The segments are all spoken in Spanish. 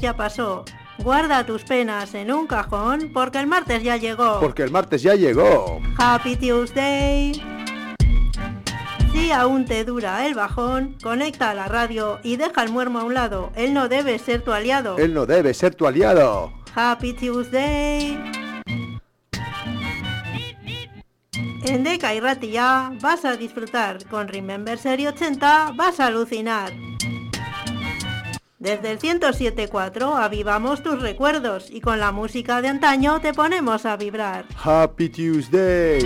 Ya pasó. Guarda tus penas en un cajón porque el martes ya llegó. Porque el martes ya llegó. Happy Tuesday. Si aún te dura el bajón, conecta a la radio y deja el muermo a un lado. Él no debe ser tu aliado. Él no debe ser tu aliado. Happy Tuesday. En Deca y Ratilla vas a disfrutar. Con Remember Serie 80 vas a alucinar. Desde el 107.4 avivamos tus recuerdos y con la música de antaño te ponemos a vibrar. Happy Tuesday.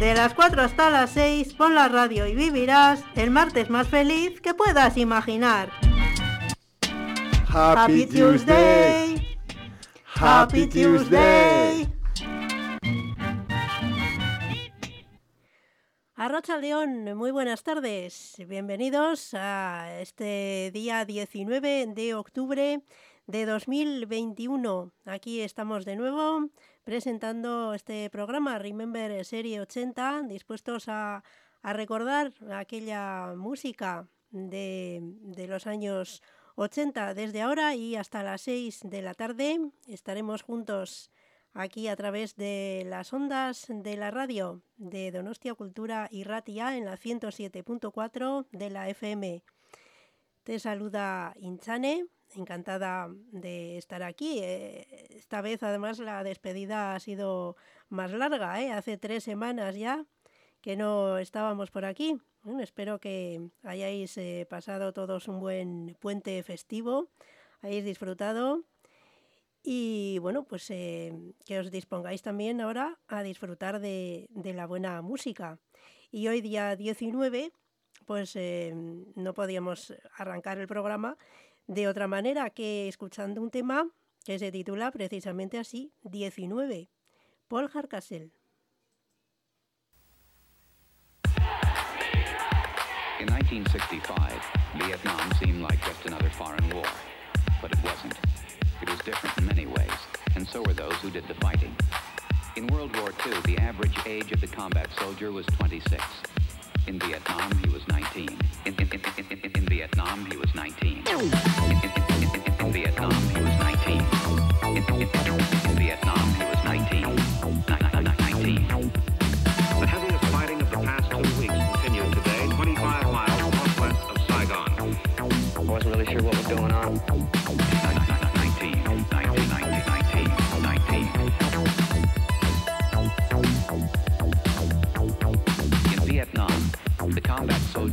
De las 4 hasta las 6 pon la radio y vivirás el martes más feliz que puedas imaginar. Happy Tuesday. Happy Tuesday. Arrocha León, muy buenas tardes. Bienvenidos a este día 19 de octubre de 2021. Aquí estamos de nuevo presentando este programa Remember Serie 80, dispuestos a, a recordar aquella música de, de los años 80. Desde ahora y hasta las 6 de la tarde estaremos juntos aquí a través de las ondas de la radio de Donostia Cultura y Ratia en la 107.4 de la FM. Te saluda Inchane, encantada de estar aquí. Eh, esta vez además la despedida ha sido más larga, ¿eh? hace tres semanas ya que no estábamos por aquí. Espero que hayáis eh, pasado todos un buen puente festivo, hayáis disfrutado y bueno, pues eh, que os dispongáis también ahora a disfrutar de, la buena música. Y hoy día 19, pues eh, no podíamos arrancar el programa de otra manera que escuchando un tema que se titula precisamente así, 19, Paul Harcasel. In 1965, Vietnam seemed like just another foreign war, but it. It was different in many ways, and so were those who did the fighting. In World War II, the average age of the combat soldier was 26. In Vietnam, he was 19. In, in, in, in, Vietnam, he was 19. In, in Vietnam, he was 19. In, Vietnam, he was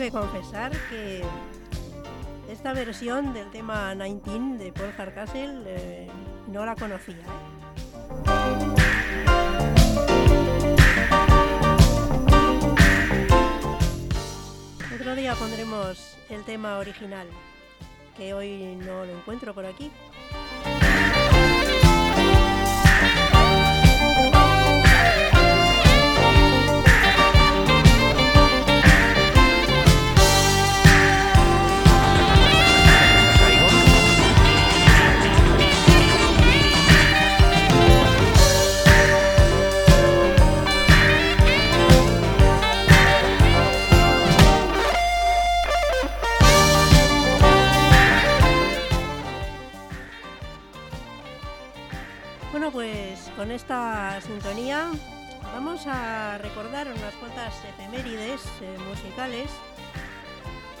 Que confesar que esta versión del tema 19 de Paul Hardcastle eh, no la conocía. ¿eh? Otro día pondremos el tema original, que hoy no lo encuentro por aquí.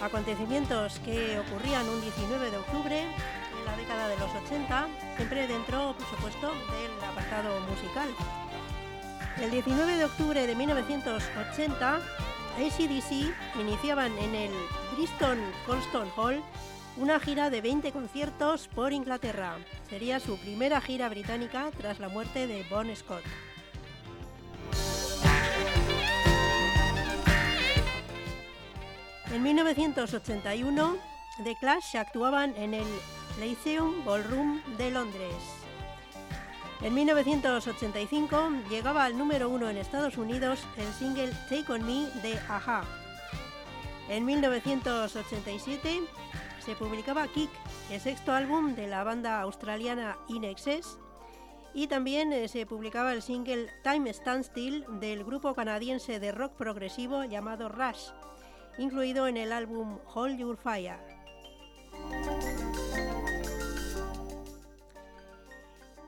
Acontecimientos que ocurrían un 19 de octubre en la década de los 80, siempre dentro, por supuesto, del apartado musical. El 19 de octubre de 1980, ACDC iniciaban en el Bristol Colston Hall una gira de 20 conciertos por Inglaterra. Sería su primera gira británica tras la muerte de Bon Scott. En 1981, The Clash actuaban en el Lyceum Ballroom de Londres. En 1985 llegaba al número uno en Estados Unidos el single Take On Me de Aja. En 1987 se publicaba Kick, el sexto álbum de la banda australiana In Excess, y también eh, se publicaba el single Time Standstill del grupo canadiense de rock progresivo llamado Rush, incluido en el álbum Hold Your Fire.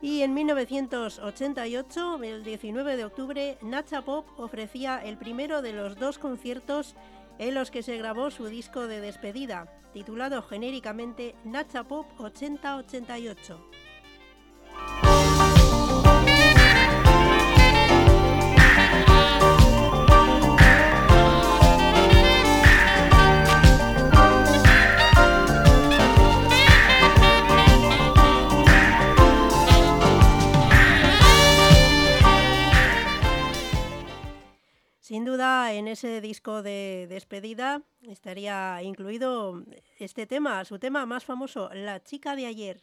Y en 1988, el 19 de octubre, Nacha Pop ofrecía el primero de los dos conciertos en los que se grabó su disco de despedida, titulado genéricamente Nacha Pop 8088. Sin duda, en ese disco de despedida estaría incluido este tema, su tema más famoso, La chica de ayer.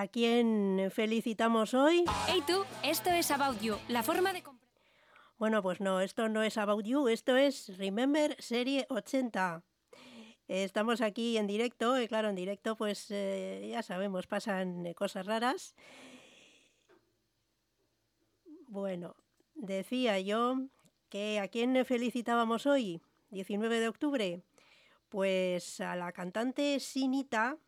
A quién felicitamos hoy? Hey tú, esto es About You, la forma de... Bueno, pues no, esto no es About You, esto es Remember Serie 80. Estamos aquí en directo y claro, en directo pues eh, ya sabemos, pasan eh, cosas raras. Bueno, decía yo que a quién felicitábamos hoy, 19 de octubre, pues a la cantante Sinita,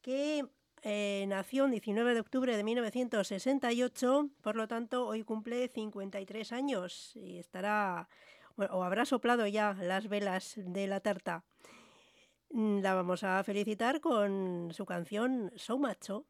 que eh, nació el 19 de octubre de 1968, por lo tanto hoy cumple 53 años y estará o habrá soplado ya las velas de la tarta. Mm, la vamos a felicitar con su canción So Macho.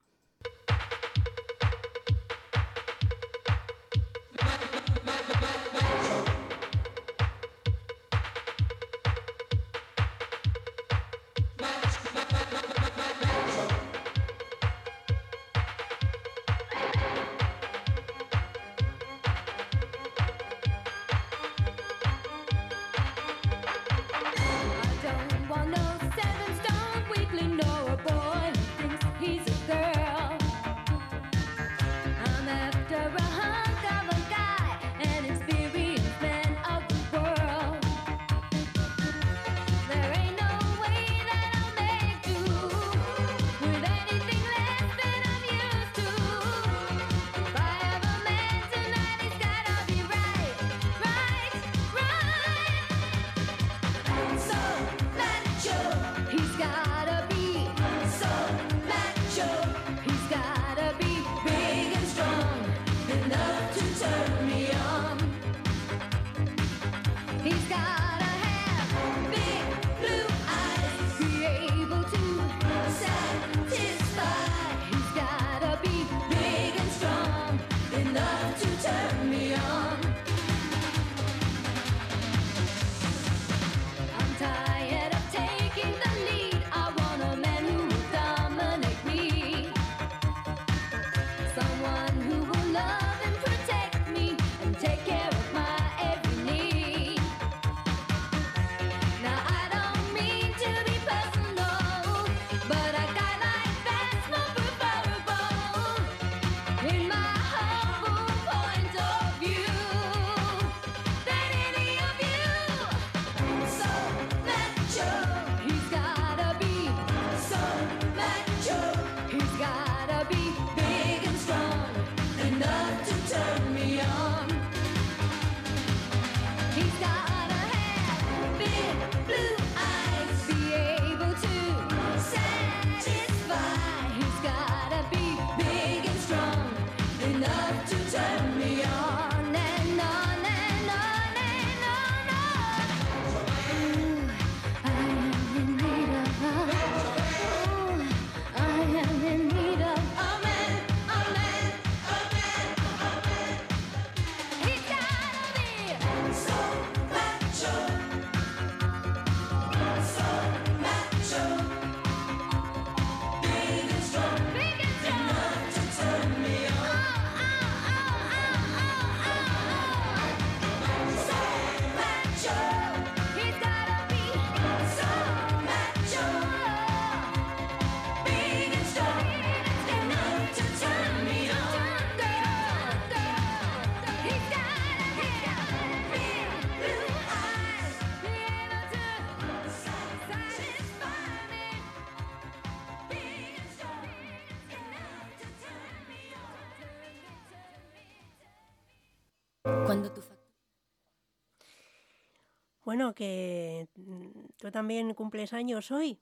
Bueno, que mm, tú también cumples años hoy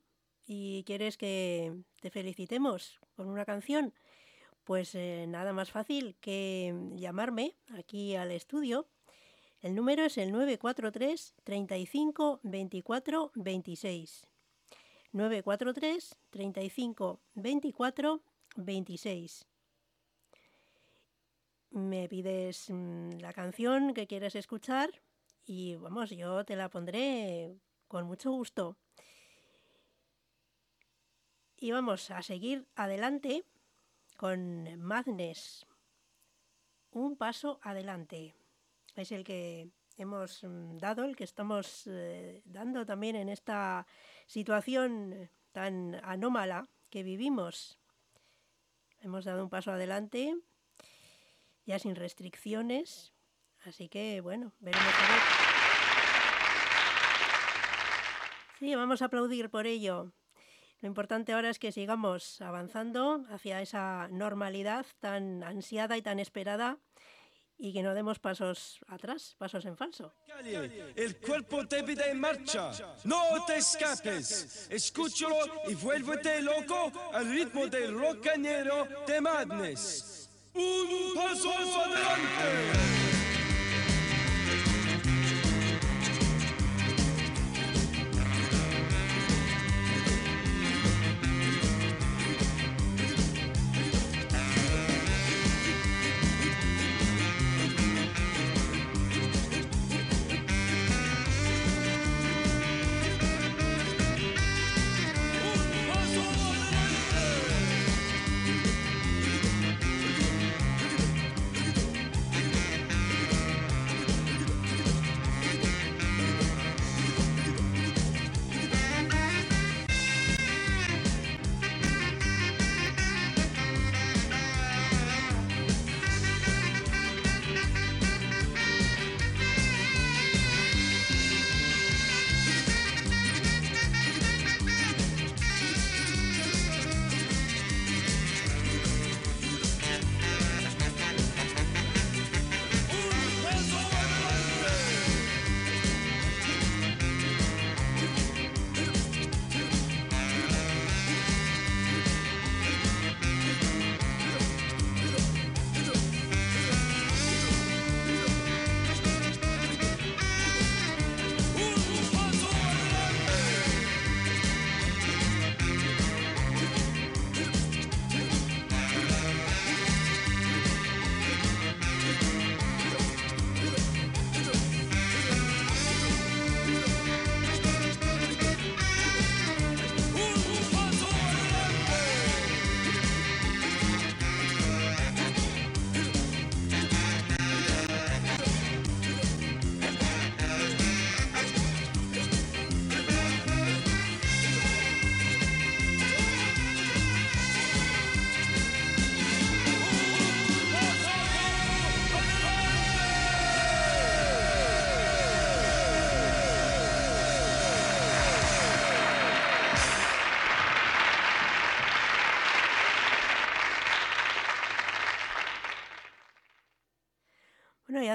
y quieres que te felicitemos con una canción, pues eh, nada más fácil que llamarme aquí al estudio. El número es el 943 35 24 26. 943 35 24 26. Me pides mm, la canción que quieres escuchar y vamos, yo te la pondré con mucho gusto. Y vamos a seguir adelante con Madness. Un paso adelante. Es el que hemos mm, dado, el que estamos eh, dando también en esta situación tan anómala que vivimos. hemos dado un paso adelante, ya sin restricciones, así que bueno, veremos a ver. Sí, vamos a aplaudir por ello. Lo importante ahora es que sigamos avanzando hacia esa normalidad tan ansiada y tan esperada y que no demos pasos atrás, pasos en falso. El cuerpo te pide en marcha, no te escapes, escúchalo y vuélvete loco al ritmo del rocañero de Madness. Un paso adelante.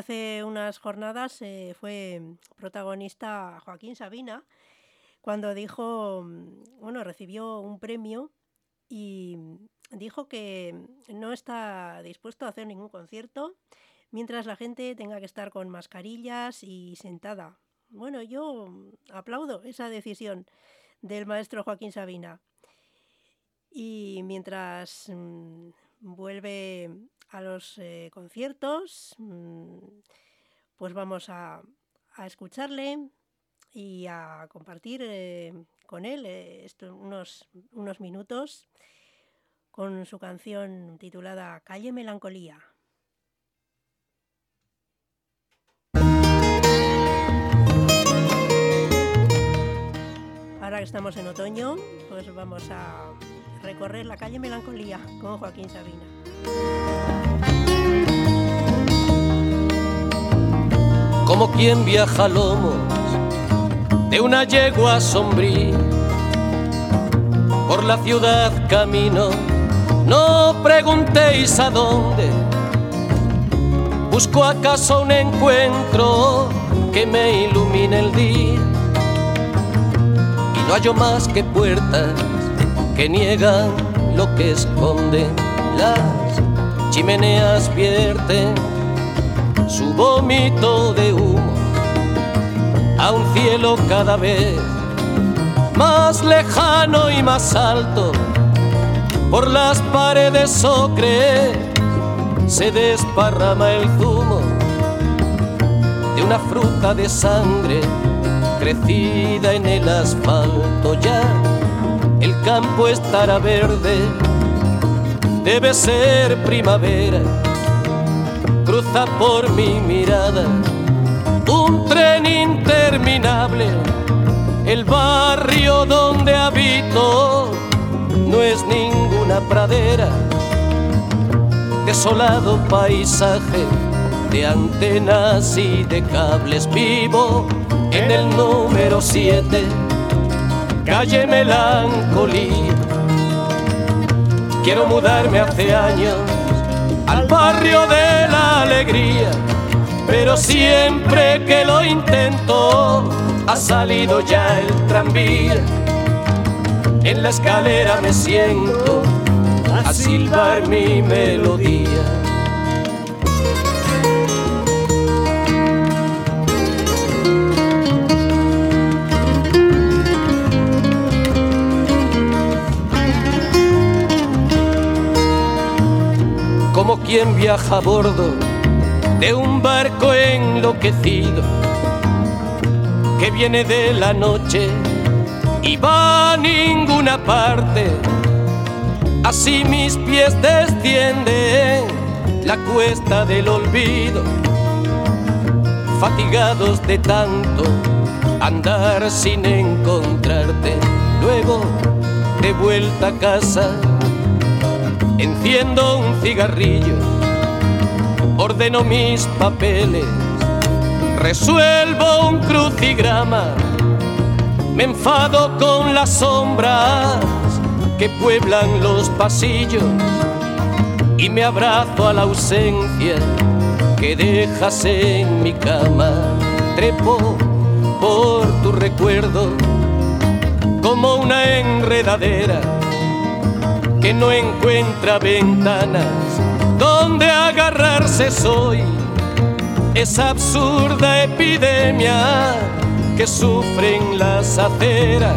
Hace unas jornadas eh, fue protagonista Joaquín Sabina cuando dijo, mm, bueno, recibió un premio y dijo que no está dispuesto a hacer ningún concierto mientras la gente tenga que estar con mascarillas y sentada. Bueno, yo aplaudo esa decisión del maestro Joaquín Sabina. Y mientras mm, vuelve a los eh, conciertos, mm, pues vamos a, escucharle y a compartir eh, con él eh, unos, unos minutos con su canción titulada Calle Melancolía. Ahora que estamos en otoño, pues vamos a recorrer la calle Melancolía con Joaquín Sabina. Como quien viaja a lomos de una yegua sombría, por la ciudad camino, no preguntéis a dónde. Busco acaso un encuentro que me ilumine el día. Y no hallo más que puertas que niegan lo que esconden. Las chimeneas vierten su vómito de humo a un cielo cada vez más lejano y más alto. Por las paredes ocre se desparrama el zumo de una fruta de sangre crecida en el asfalto. Ya el campo estará verde, debe ser primavera, cruza por mi mirada un tren interminable, el barrio donde habito no es ninguna pradera, desolado paisaje de antenas y de cables vivo en el número 7, calle Melancolía. Quiero mudarme hace años al barrio de la alegría, pero siempre que lo intento ha salido ya el tranvía. En la escalera me siento a silbar mi melodía. Quien viaja a bordo de un barco enloquecido que viene de la noche y va a ninguna parte. Así mis pies descienden la cuesta del olvido, fatigados de tanto andar sin encontrarte. Luego, de vuelta a casa, enciendo un cigarrillo, ordeno mis papeles, resuelvo un crucigrama me enfado con las sombras que pueblan los pasillos y me abrazo a la ausencia que dejas en mi cama. Trepo por tu recuerdo como una enredadera que no encuentra ventanas donde agarrarse soy esa absurda epidemia que sufren las aceras.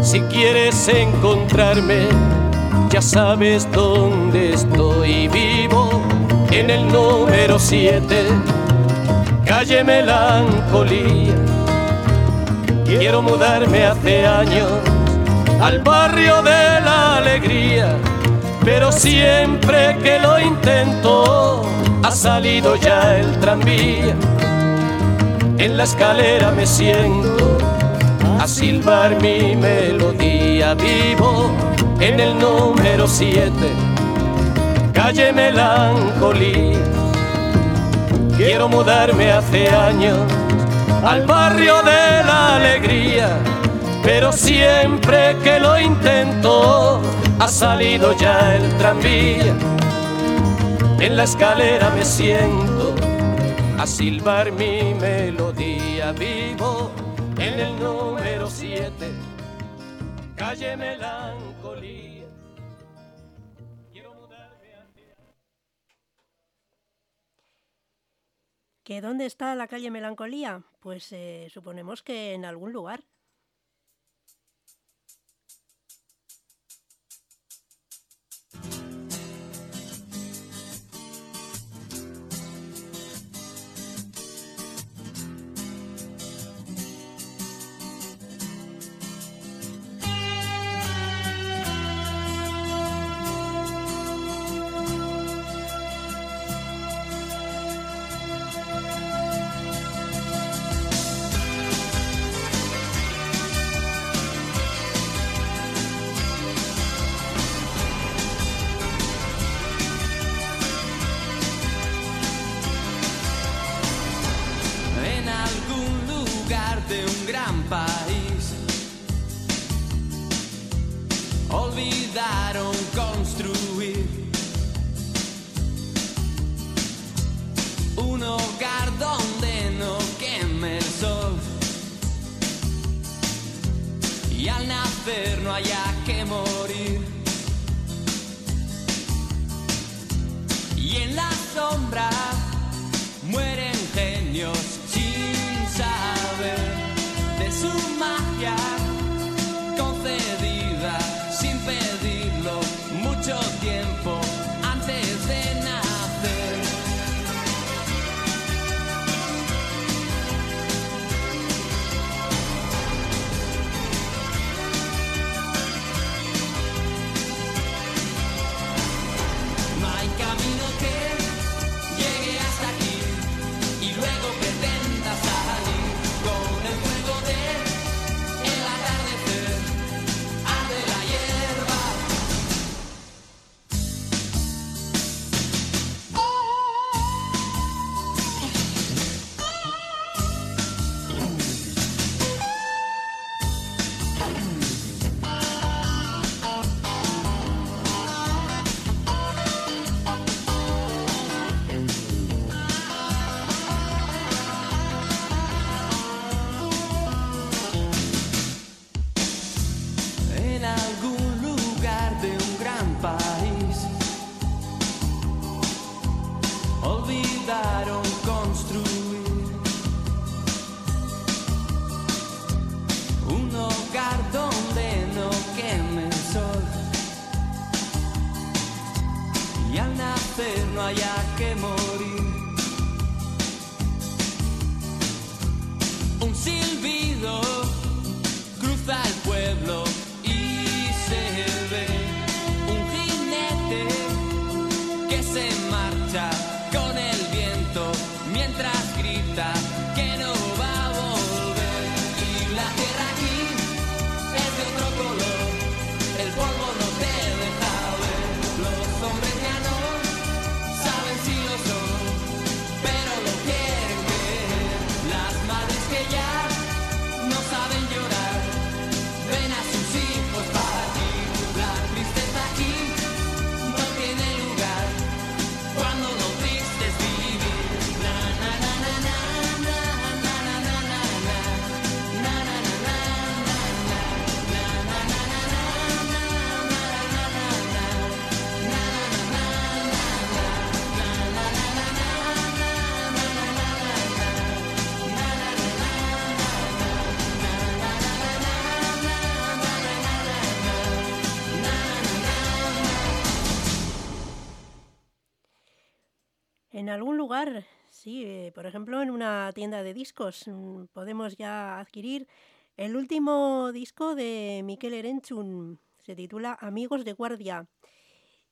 Si quieres encontrarme, ya sabes dónde estoy vivo, en el número 7, calle Melancolía. Quiero mudarme hace años al barrio de la alegría, pero siempre que lo intento, ha salido ya el tranvía en la escalera me siento a silbar mi melodía. Vivo en el número 7, calle Melancolía. Quiero mudarme hace años al barrio de la alegría, pero siempre que lo intento ha salido ya el tranvía. En la escalera me siento a silbar mi melodía vivo en el número 7, calle Melancolía. ¿Que dónde está la calle Melancolía? Pues eh, suponemos que en algún lugar. Sí, eh, por ejemplo en una tienda de discos, mm, podemos ya adquirir el último disco de Miquel Erenchun. Se titula Amigos de Guardia.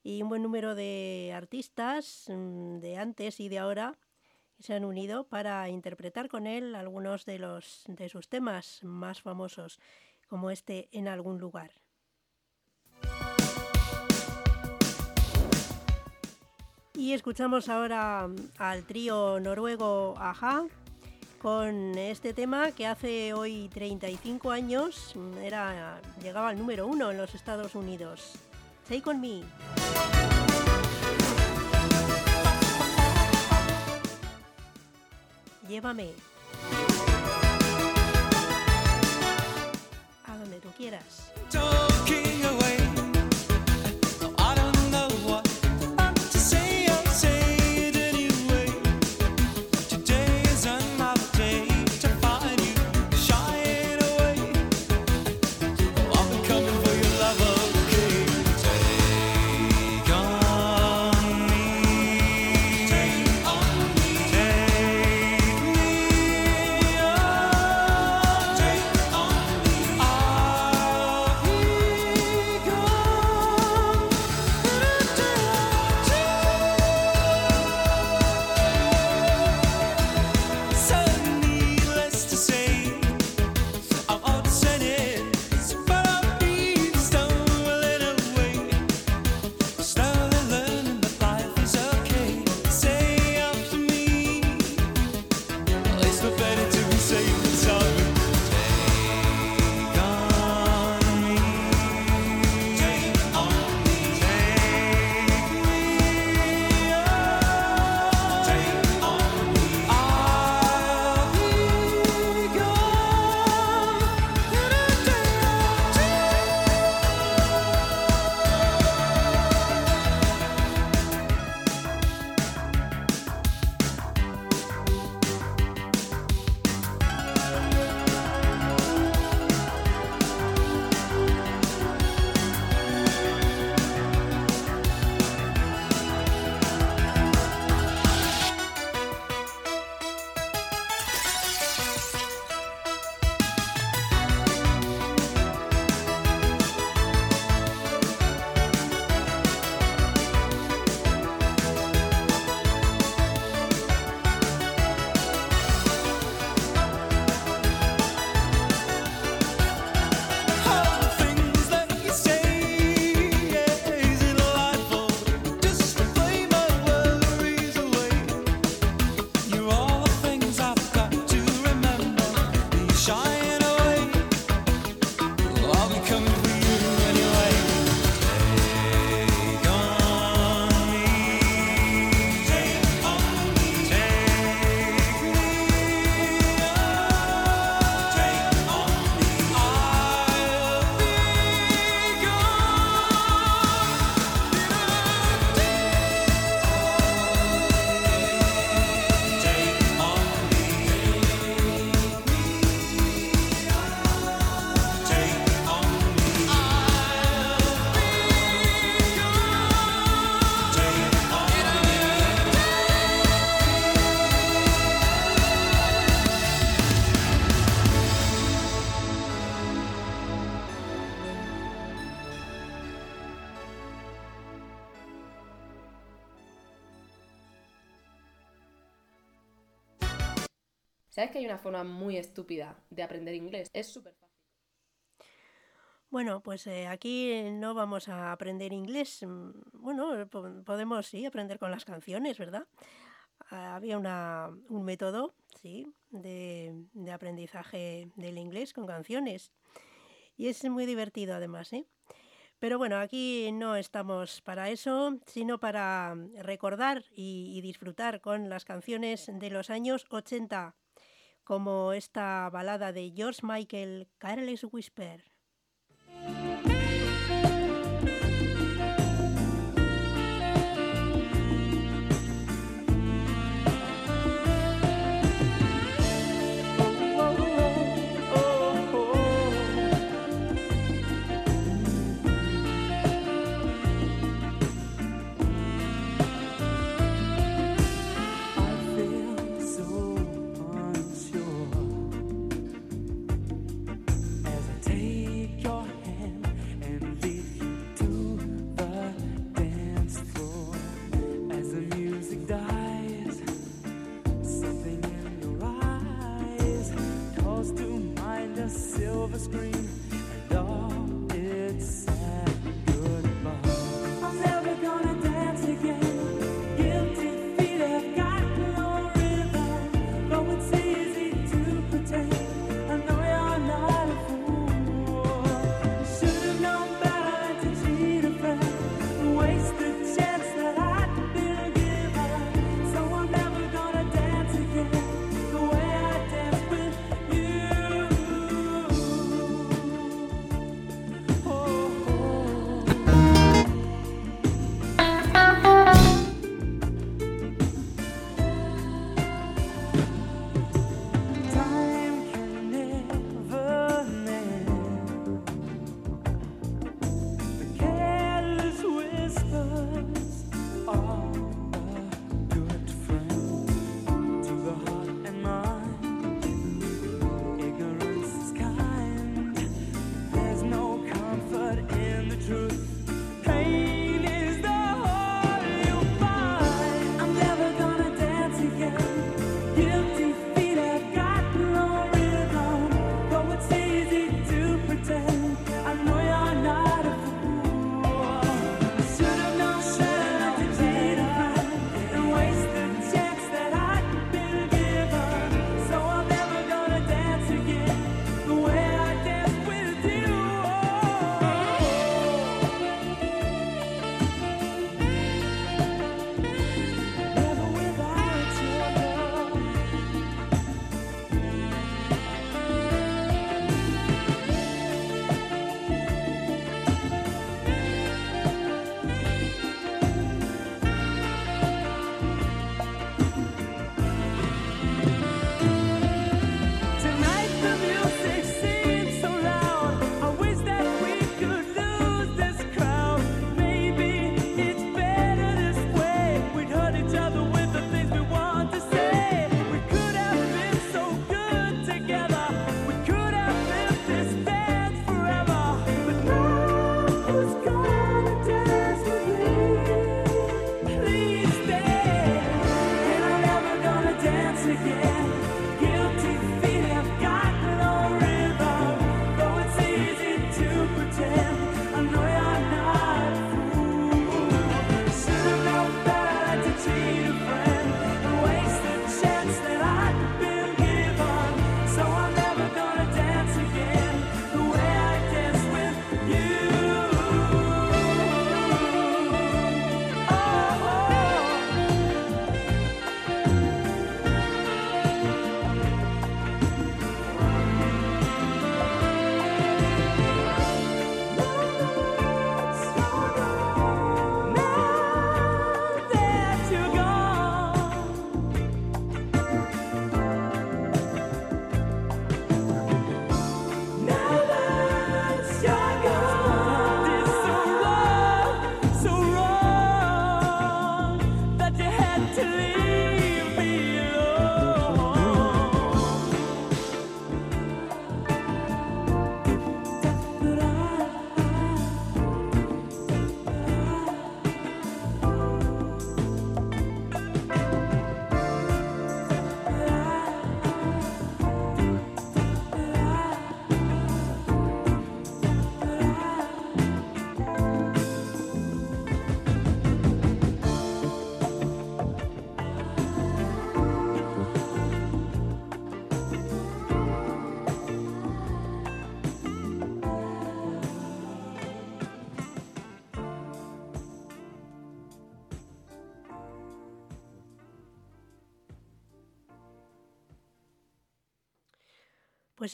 Y un buen número de artistas mm, de antes y de ahora se han unido para interpretar con él algunos de, los, de sus temas más famosos, como este En algún lugar. Y escuchamos ahora mm, al trío noruego Aja con este tema que hace hoy 35 años mm, era, llegaba al número uno en los Estados Unidos. Take on me. Llévame. A donde tú quieras. Forma muy estúpida de aprender inglés? Es súper fácil. Bueno, pues eh, aquí no vamos a aprender inglés. mm, Bueno, po- podemos sí aprender con las canciones, ¿verdad? Ah, Había una, un método, sí, de, de aprendizaje del inglés con canciones. Y es muy divertido además, ¿eh? Pero bueno, aquí no estamos para eso, sino para recordar y disfrutar con las canciones de los años 80, como esta balada de George Michael, Careless Whisper. silver screen.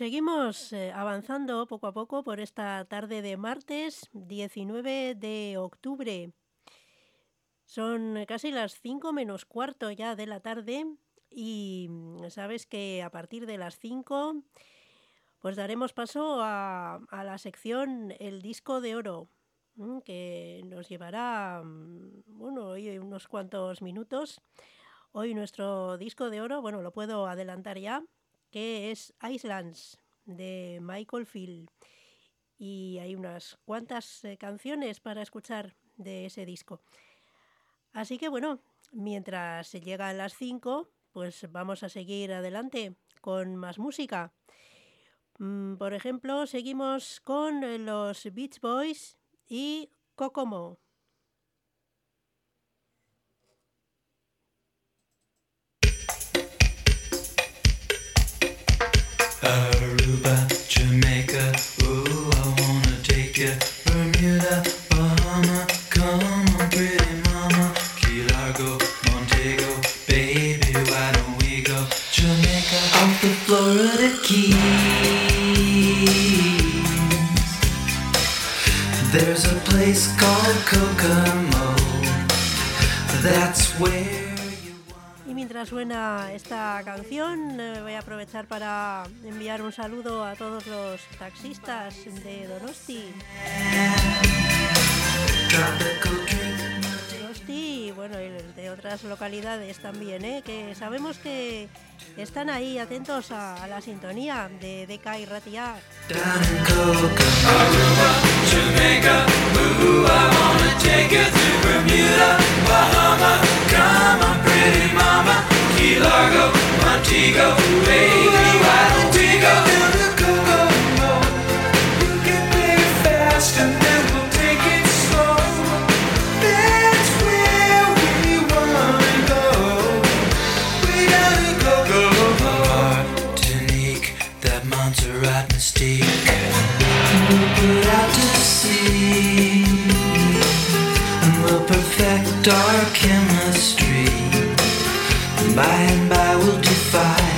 Seguimos eh, avanzando poco a poco por esta tarde de martes 19 de octubre. Son casi las 5 menos cuarto ya de la tarde y mm, sabes que a partir de las 5 pues daremos paso a, la sección El disco de oro mm, que nos llevará mm, bueno, unos cuantos minutos. Hoy nuestro disco de oro, bueno, lo puedo adelantar ya, que es Islands de Michael Field. Y hay unas cuantas eh, canciones para escuchar de ese disco. Así que bueno, mientras llegan las 5, pues vamos a seguir adelante con más música. Mm, por ejemplo, seguimos con eh, los Beach Boys y Kokomo. There's a place called Kokomo. That's where. Suena esta canción, eh, voy a aprovechar para enviar un saludo a todos los taxistas de Donosti. Donosti y bueno, y de otras localidades también, ¿eh? que sabemos que están ahí atentos a, a la sintonía de DK y Ratia. Jamaica, ooh, I wanna take you to Bermuda, Bahama, come on, pretty mama, Key Largo, Montego, baby, why don't we go down to Kokomo? We'll get there fast and then our chemistry. By and by we'll defy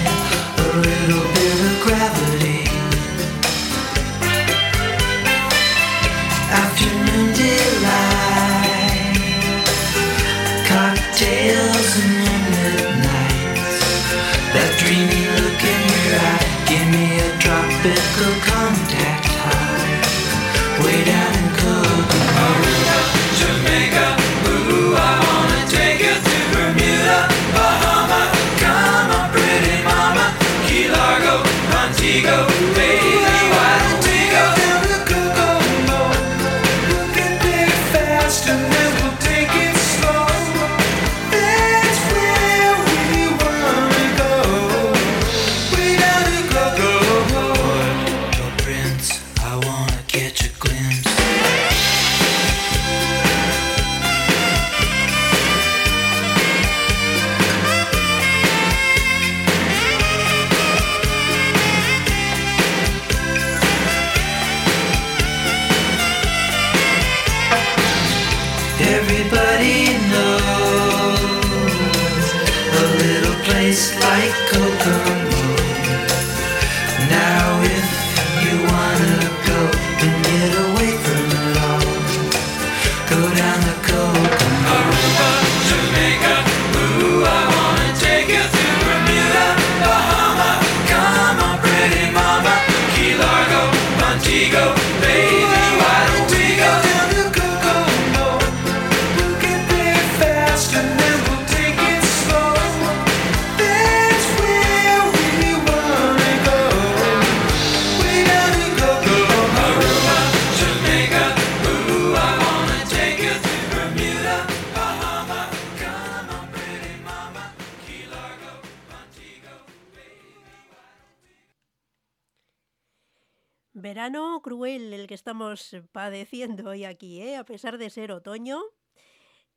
Montego, baby, El que estamos padeciendo hoy aquí, ¿eh? a pesar de ser otoño.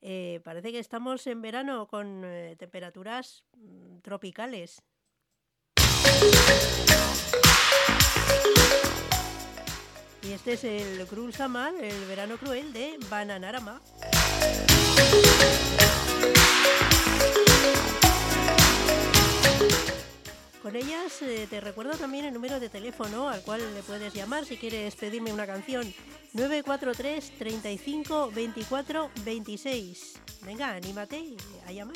eh, parece que estamos en verano con eh, temperaturas mm, tropicales. Y este es el Cruel Summer, el verano cruel de Bananarama. Con ellas eh, te recuerdo también el número de teléfono al cual le puedes llamar si quieres pedirme una canción. 943 35 24 26. Venga, anímate a llamar.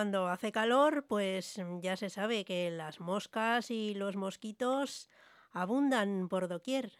cuando hace calor, pues mm, ya se sabe que las moscas y los mosquitos abundan por doquier.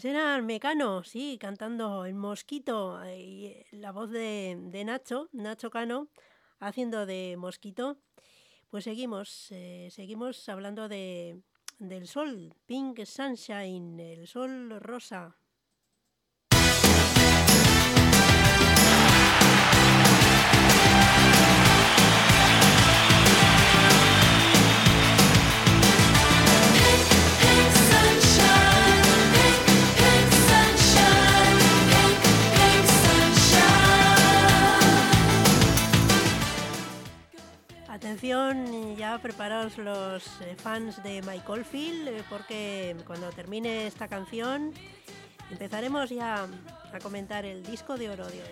Pues Mecano, sí, cantando El Mosquito eh, y eh, la voz de, de Nacho, Nacho Cano, haciendo de Mosquito. Pues seguimos, eh, seguimos hablando de, del sol, Pink Sunshine, el sol rosa. Atención, ya preparaos los eh, fans de Michael Field, eh, porque cuando termine esta canción empezaremos ya a comentar el disco de oro de hoy.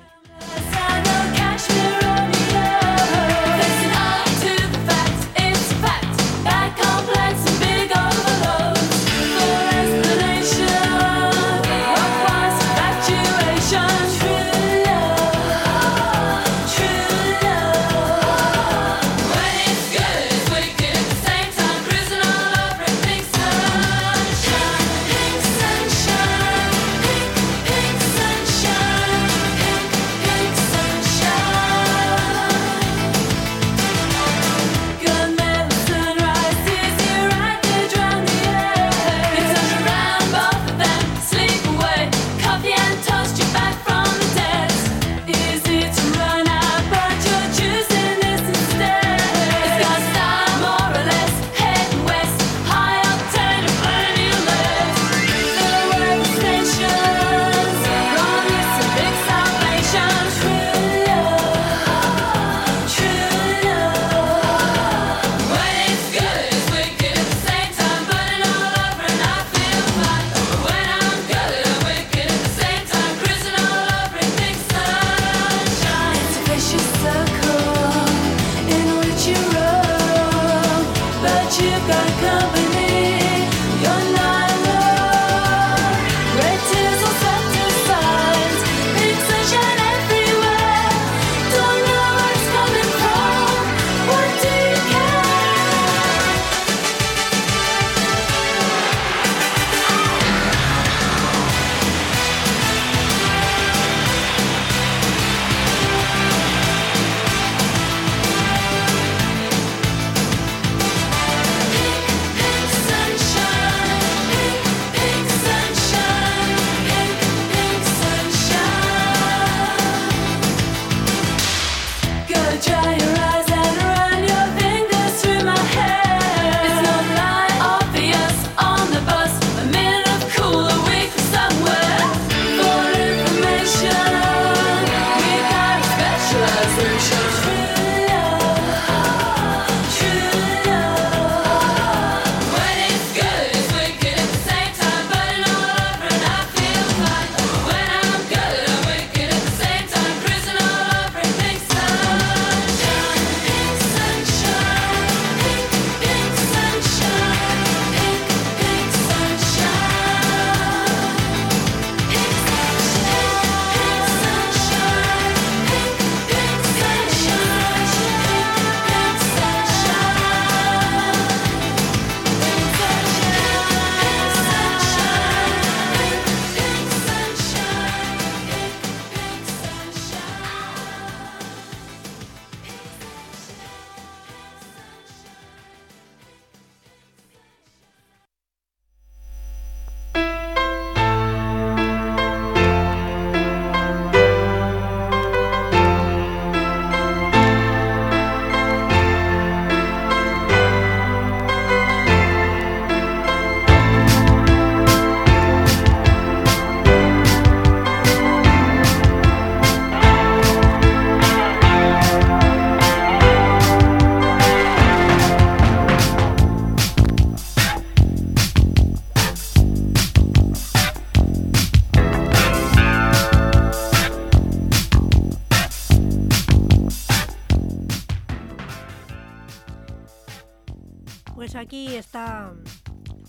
Aquí está,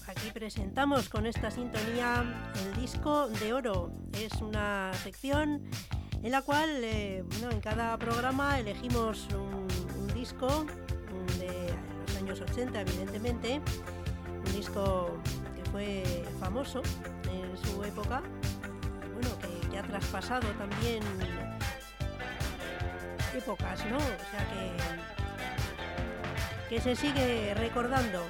aquí presentamos con esta sintonía el disco de oro. Es una sección en la cual, eh, bueno, en cada programa elegimos un, disco de los años 80, evidentemente, un disco que fue famoso en su época, bueno, que, que ha traspasado también épocas, ¿no? O sea que, que se sigue recordando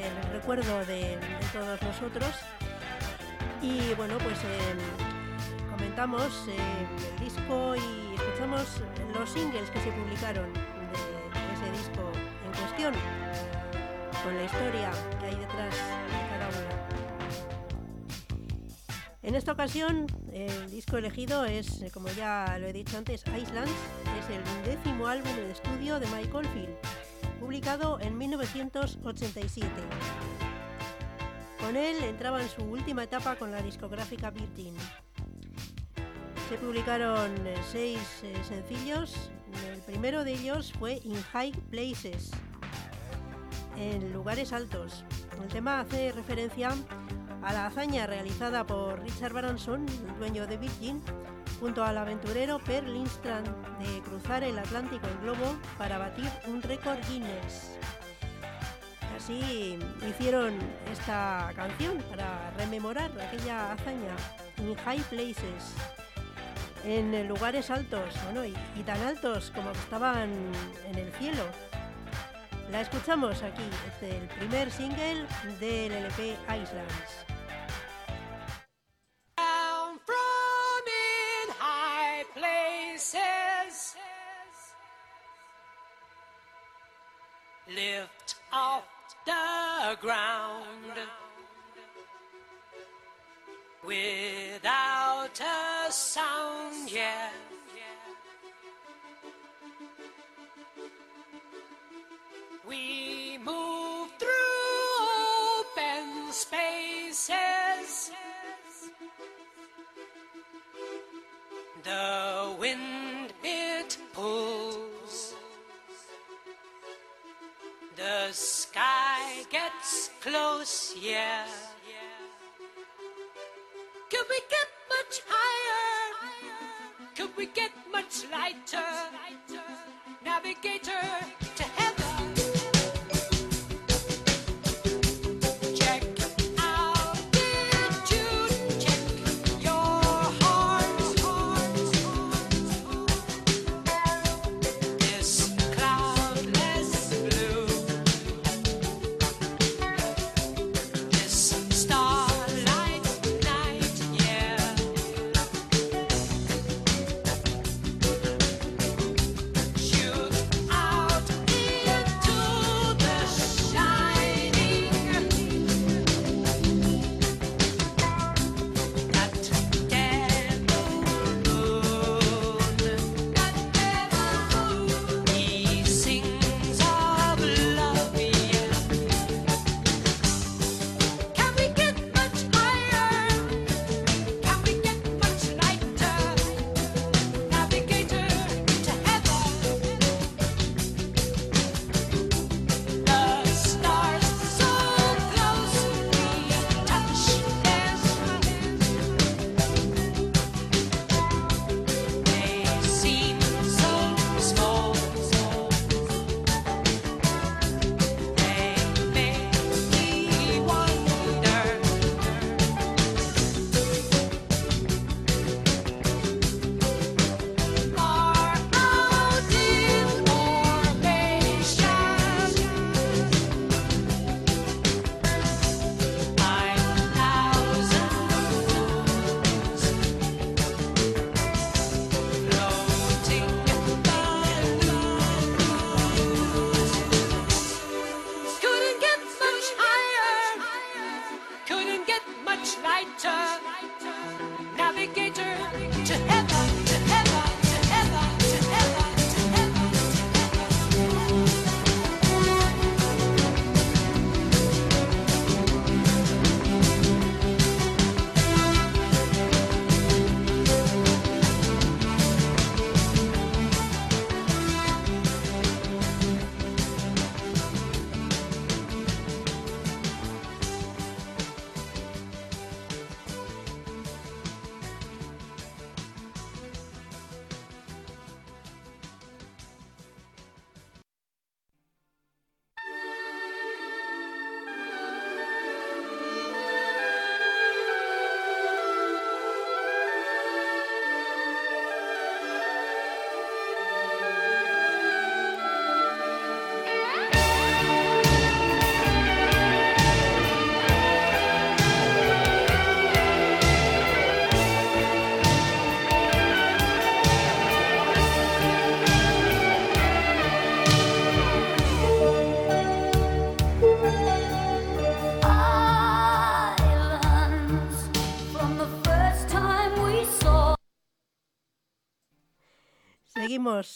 el recuerdo de, todos nosotros. Y bueno, pues eh, comentamos eh, el disco y escuchamos los singles que se publicaron de, ese disco en cuestión, con la historia que hay detrás de cada una. En esta ocasión, el disco elegido es, como ya lo he dicho antes, Islands, es el décimo álbum de estudio de Mike Oldfield, publicado en 1987. Con él entraba en su última etapa con la discográfica Virgin. Se publicaron eh, seis eh, sencillos. El primero de ellos fue In High Places, en lugares altos. El tema hace referencia a la hazaña realizada por Richard Branson, el dueño de Virgin, junto al aventurero Per Lindstrand de cruzar el Atlántico en globo para batir un récord Guinness. Así hicieron esta canción para rememorar aquella hazaña in high places, en lugares altos, bueno, y, y tan altos como estaban en el cielo. La escuchamos aquí, este es el primer single del LP Islands. Lift off the ground without a sound, yeah. We move through open spaces. The wind it pulls. The sky gets close, yeah. Could we get much higher? Could we get much lighter? Navigator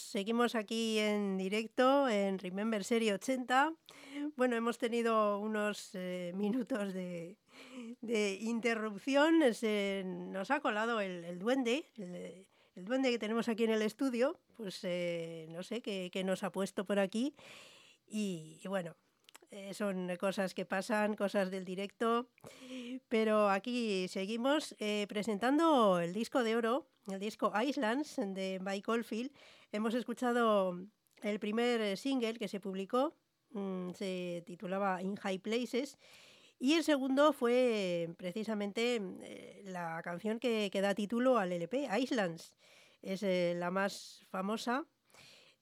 Seguimos, aquí en directo en Remember Serie 80. Bueno, hemos tenido unos eh, minutos de, de interrupción. Nos ha colado el, duende, el, duende que tenemos aquí en el estudio. Pues eh, no sé qué, nos ha puesto por aquí. Y, y bueno, eh, son cosas que pasan, cosas del directo. Pero aquí seguimos eh, presentando el disco de oro, el disco Islands de Mike Oldfield. Hemos escuchado el primer eh, single que se publicó, mm, se titulaba In High Places. Y el segundo fue eh, precisamente eh, la canción que, da título al LP, Islands. Es la más famosa,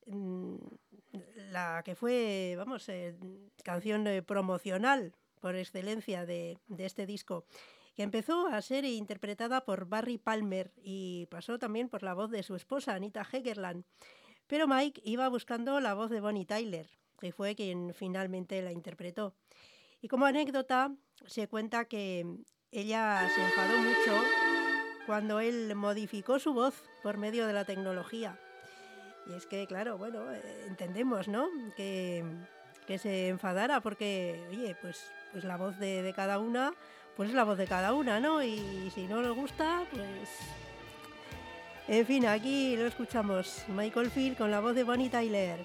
mm, la que fue, vamos, canción promocional por excelencia de este disco, que empezó a ser interpretada por Barry Palmer y pasó también por la voz de su esposa, Anita Hegerland. Pero Mike iba buscando la voz de Bonnie Tyler, que fue quien finalmente la interpretó. Y como anécdota, se cuenta que ella se enfadó mucho cuando él modificó su voz por medio de la tecnología. Y es que, claro, bueno, eh, entendemos, ¿no? Que, que se enfadara porque, oye, pues, pues la voz de, de cada una, pues es la voz de cada una, ¿no? Y si no le gusta, pues... En fin, aquí lo escuchamos. Michael Field con la voz de Bonnie Tyler.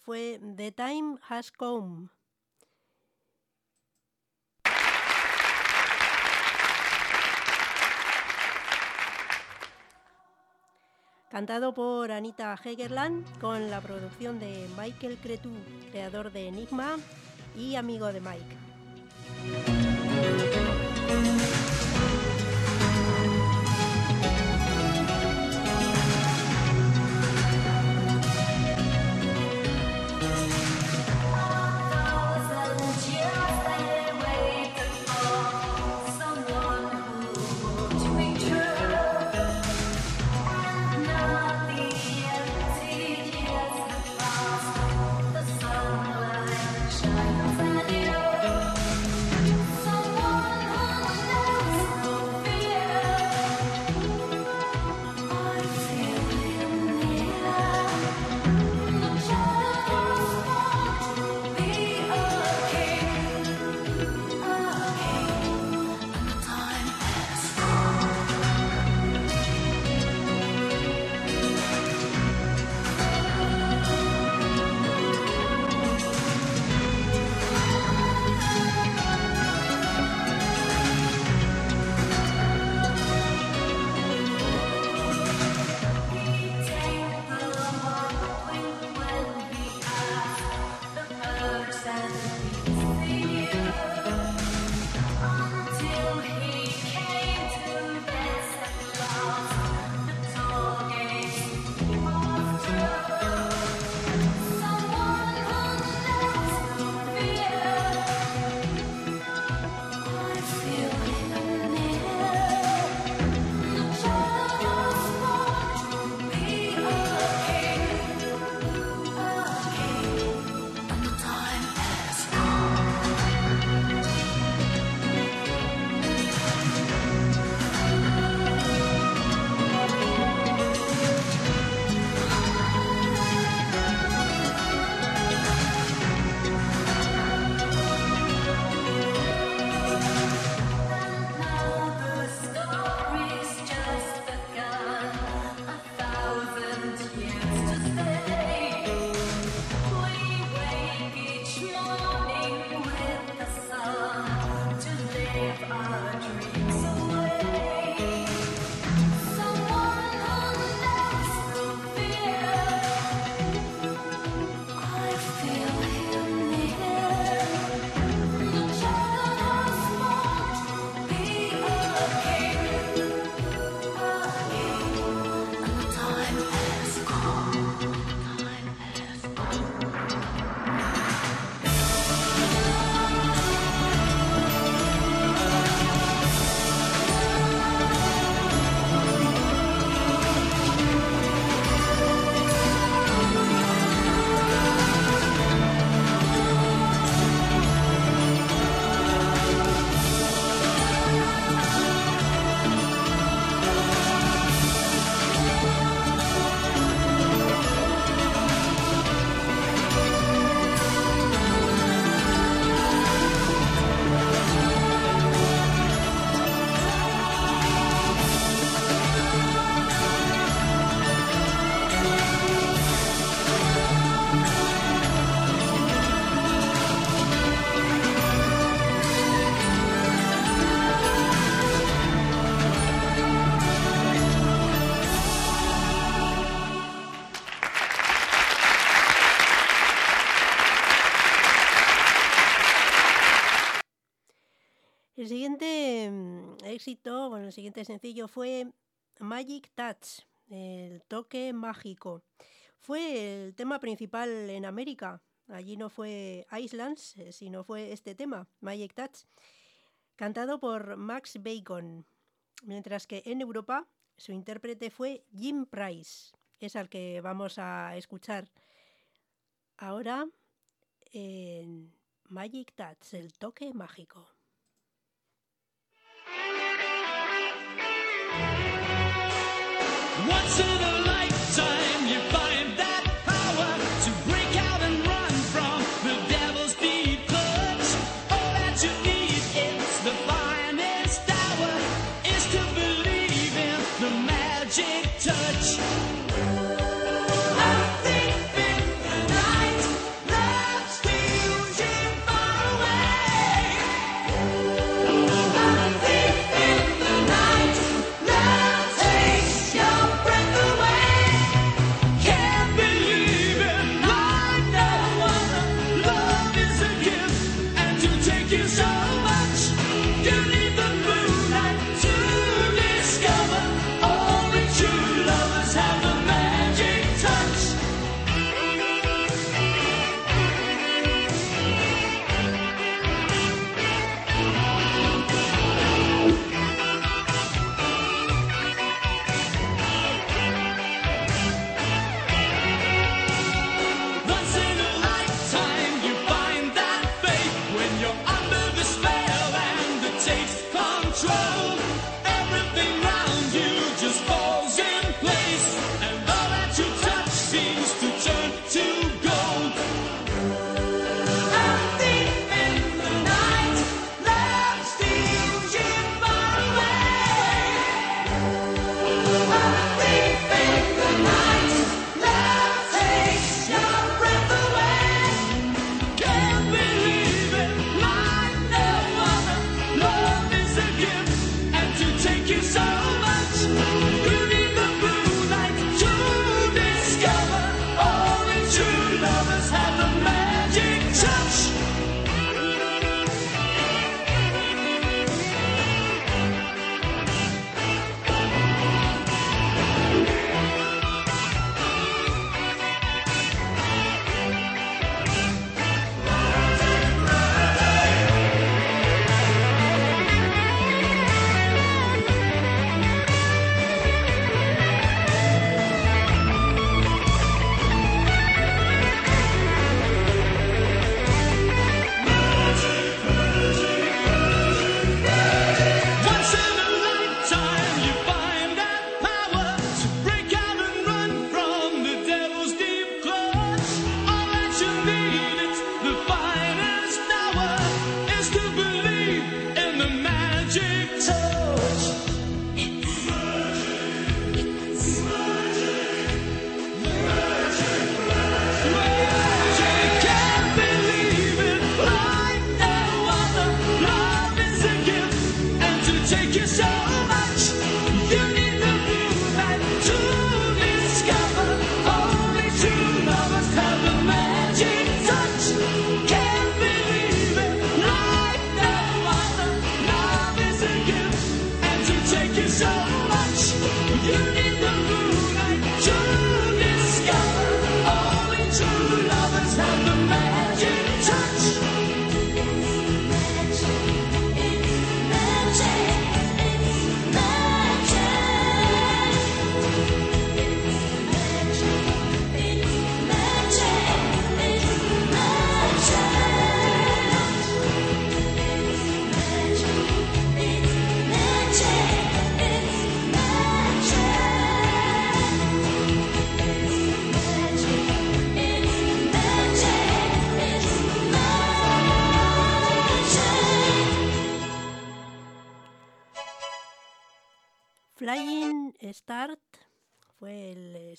Fue The Time Has Come. Cantado por Anita Hegerland con la producción de Michael Cretu, creador de Enigma y amigo de Mike. Bueno, el siguiente sencillo fue Magic Touch, el toque mágico. Fue el tema principal en América. Allí no fue Islands, eh, sino fue este tema, Magic Touch, cantado por Max Bacon. Mientras que en Europa su intérprete fue Jim Price, es al que vamos a escuchar ahora en Magic Touch, el toque mágico. Once in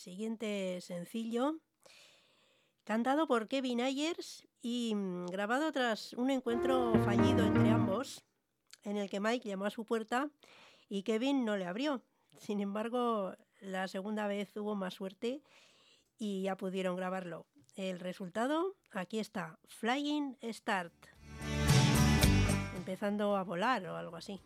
siguiente sencillo, cantado por Kevin Ayers y mm, grabado tras un encuentro fallido entre ambos, en el que Mike llamó a su puerta y Kevin no le abrió. Sin embargo, la segunda vez hubo más suerte y ya pudieron grabarlo. El resultado, aquí está, Flying Start. Empezando a volar o algo así.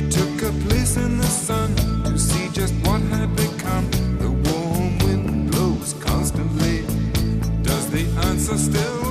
We took a place in the sun to see just what had become. The warm wind blows constantly. Does the answer still?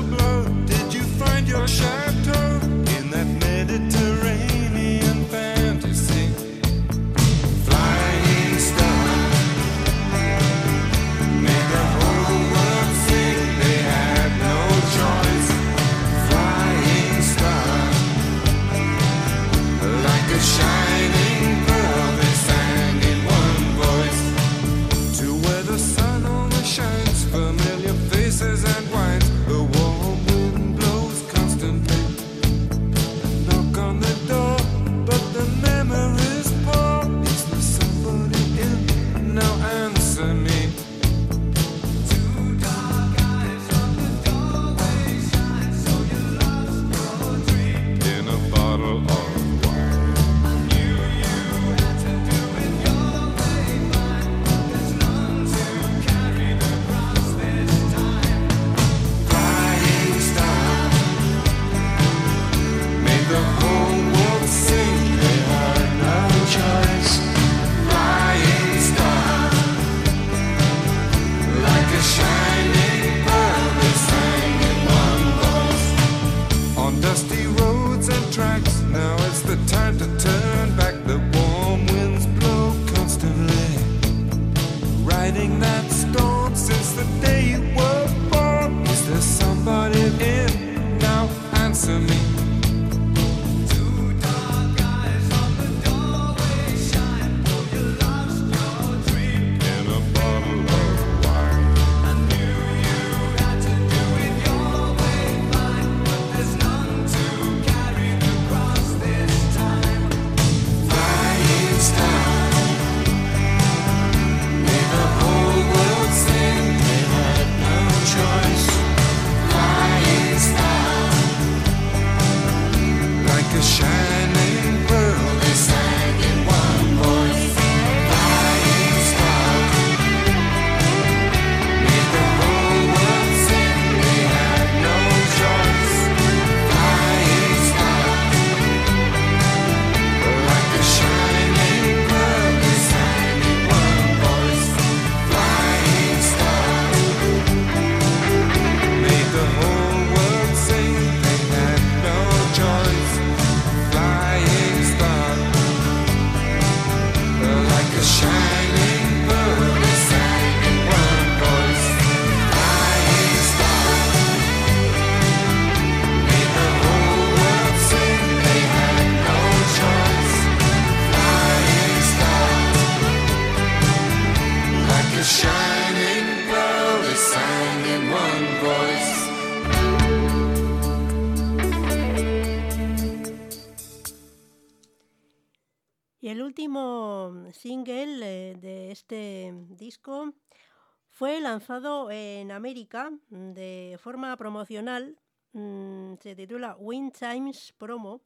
Fue lanzado en América mm, de forma promocional, mm, se titula Win Times Promo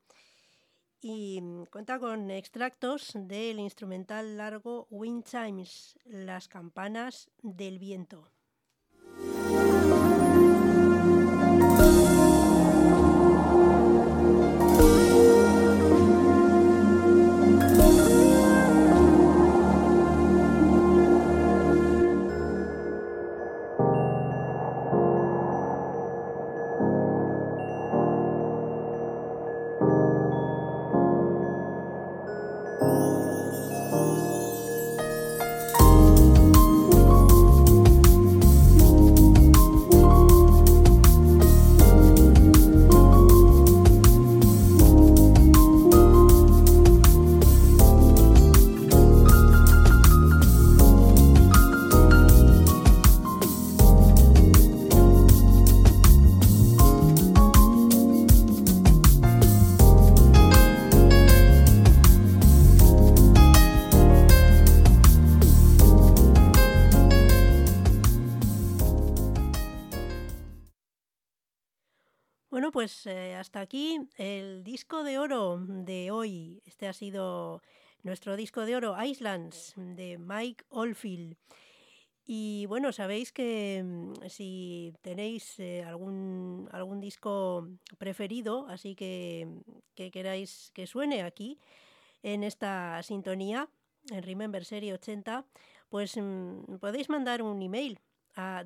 y mm, cuenta con extractos del instrumental largo Wind Chimes, las campanas del viento. Pues eh, hasta aquí el disco de oro de hoy. Este ha sido nuestro disco de oro, Islands, de Mike Oldfield. Y bueno, sabéis que mm, si tenéis eh, algún, algún disco preferido, así que, que queráis que suene aquí, en esta sintonía, en Remember Serie 80, pues mm, podéis mandar un email a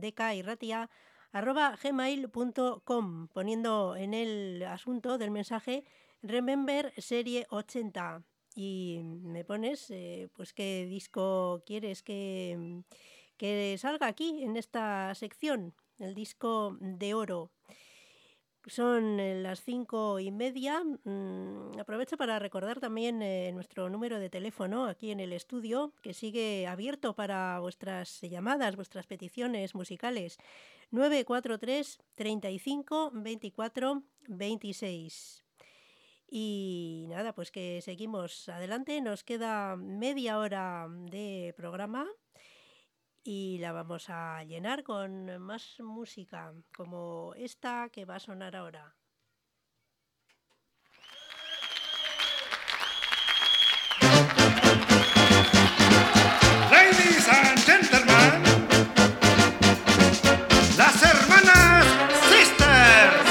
dkirratia.gmail.com dkirratia.gmail.com poniendo en el asunto del mensaje Remember Serie 80 y me pones eh, pues qué disco quieres que, que salga aquí en esta sección, el disco de oro. Son eh, las cinco y media. Mm, aprovecho para recordar también eh, nuestro número de teléfono aquí en el estudio, que sigue abierto para vuestras llamadas, vuestras peticiones musicales. 943 35 24 26. Y nada, pues que seguimos adelante. Nos queda media hora de programa y la vamos a llenar con más música, como esta que va a sonar ahora. Ladies and gentlemen, las hermanas Sisters.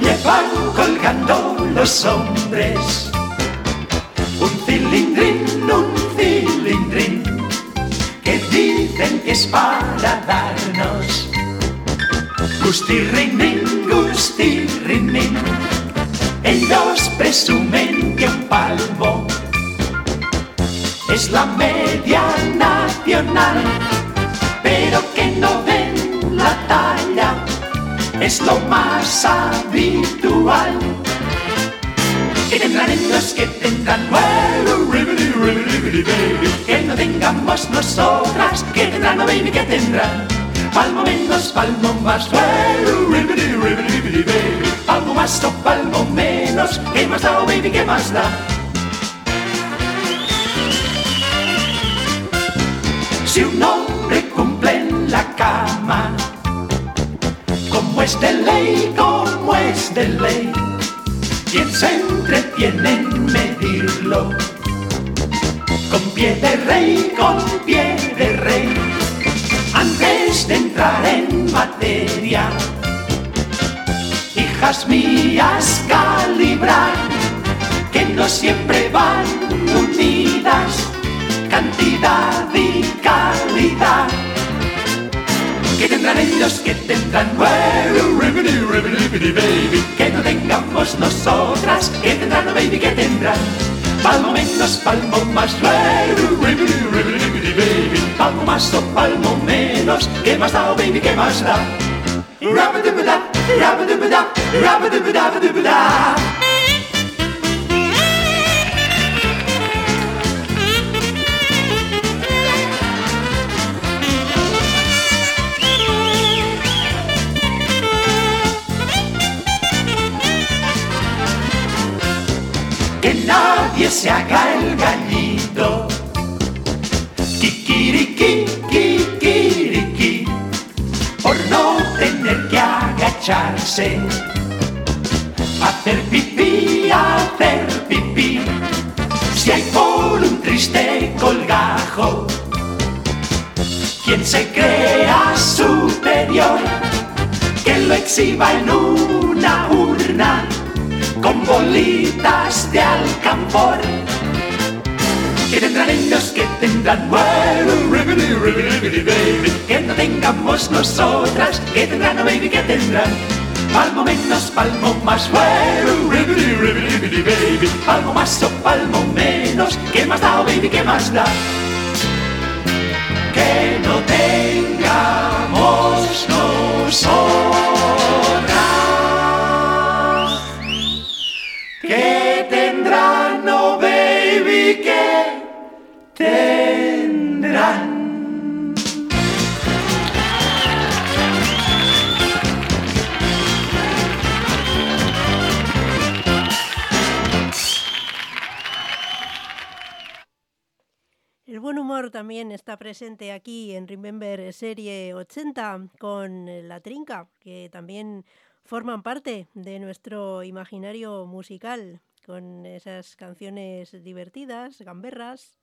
Llevan colgando los hombres cilindrín, un cilindrín que dicen que es para darnos gustirrinín, gustirrinín. Ellos presumen que un palmo es la media nacional, pero que no ven la talla, es lo más habitual. Que tendrán ellos, que tendrán bueno, ribbidi, ribbidi, baby. Que no tengamos nosotras, que tendrán, oh baby, que tendrán. Palmo menos, palmo más, bueno, ribbidi, ribbidi, baby. Palmo más o palmo menos, ¿qué más da, oh baby, qué más da? Si un hombre cumple en la cama, como es de ley, como es de ley, quien se entretiene en medirlo, con pie de rey, con pie de rey, antes de entrar en materia, hijas mías, calibrar, que no siempre van unidas, cantidad y calidad. que tendrán ellos, que tendrán bueno, ribbidi, ribbidi, ribbidi, baby, que no tengamos nosotras, que tendrán oh, baby, que tendrán. Palmo menos, palmo más, bueno, ribbidi, ribbidi, ribbidi, baby, palmo más o palmo menos, que más da, oh, baby, que más da. Rabba-dibba-da, rabba-dibba-da, rabba-dibba-da-ba-dibba-da. Nadie se haga el gallito. Kikiriki, kikiriki, por no tener que agacharse. Hacer pipí, hacer pipí, si hay por un triste colgajo. Quien se crea superior, que lo exhiba en una urna con bolitas de alcanfor. Que tendrán ellos, que tendrán bueno, ribbidi, ribbidi, baby. Que no tengamos nosotras, que tendrán, oh baby, que tendrán. Palmo menos, palmo más, bueno, ribbidi, ribbidi, baby. Palmo más o palmo menos, que más da, oh baby, que más da. Que no tengamos nosotras. Que tendrán, oh baby, que tendrán. El buen humor también está presente aquí en Remember Serie 80 con La Trinca, que también forman parte de nuestro imaginario musical, con esas canciones divertidas, gamberras.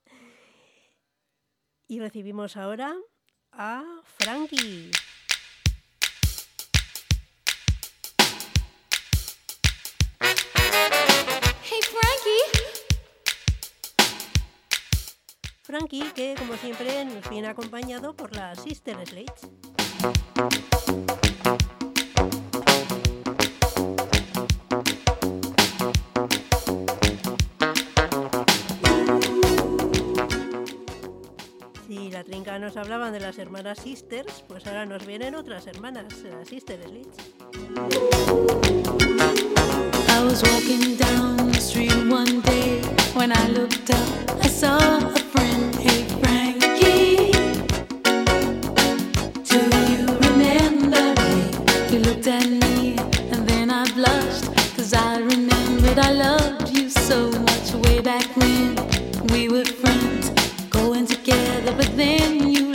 Y recibimos ahora a Frankie. Hey, Frankie. Frankie, que como siempre nos viene acompañado por la Sister Slates. Trinca nos hablaban de las hermanas Sisters, pues ahora nos vienen otras hermanas, las Sister Slates. I was walking down the street one day when I looked up, I saw a friend. Hey, Frankie, do you remember me? You looked at me and then I blushed, cause I remembered I loved you so much way back when we were friends, together, but then you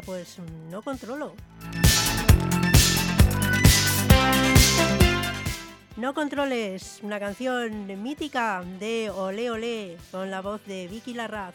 pues no controlo. No controles, una canción mítica de Ole Ole con la voz de Vicky Larraz.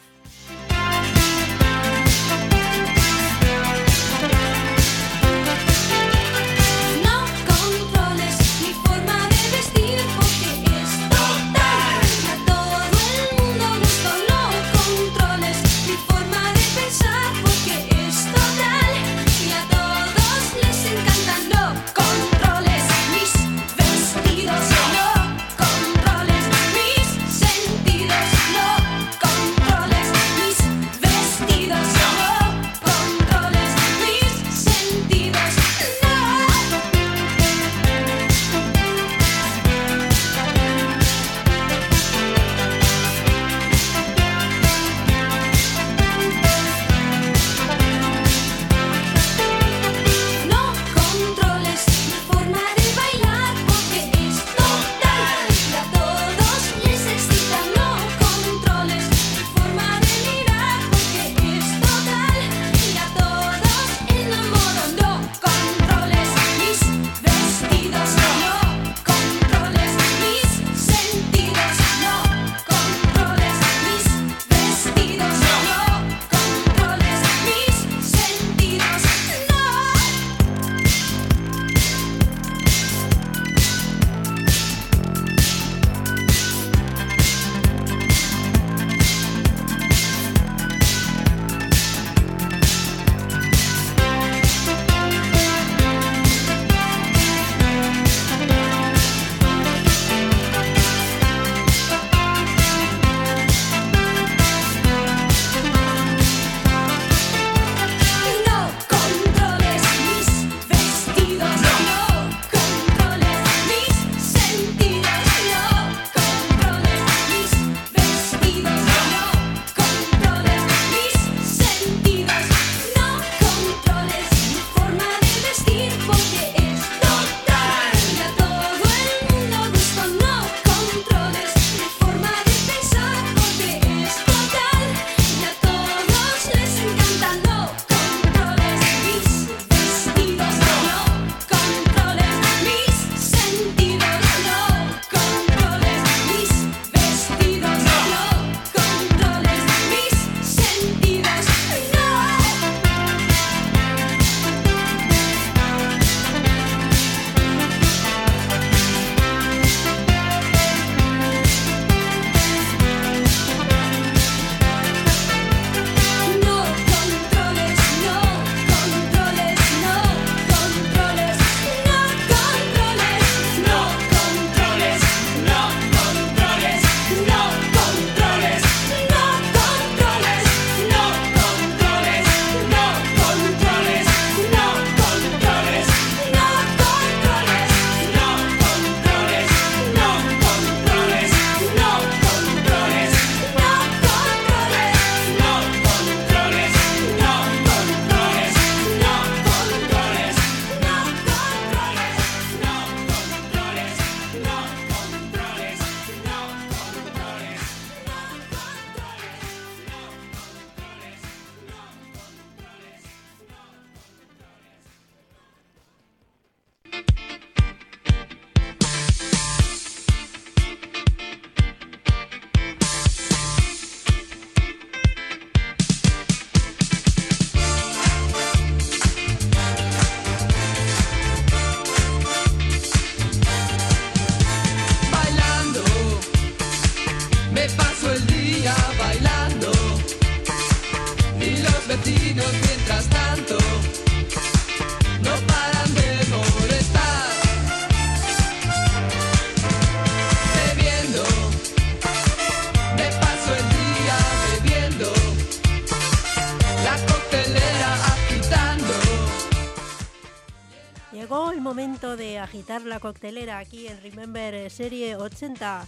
agitar la coctelera aquí en Remember eh, Serie 80.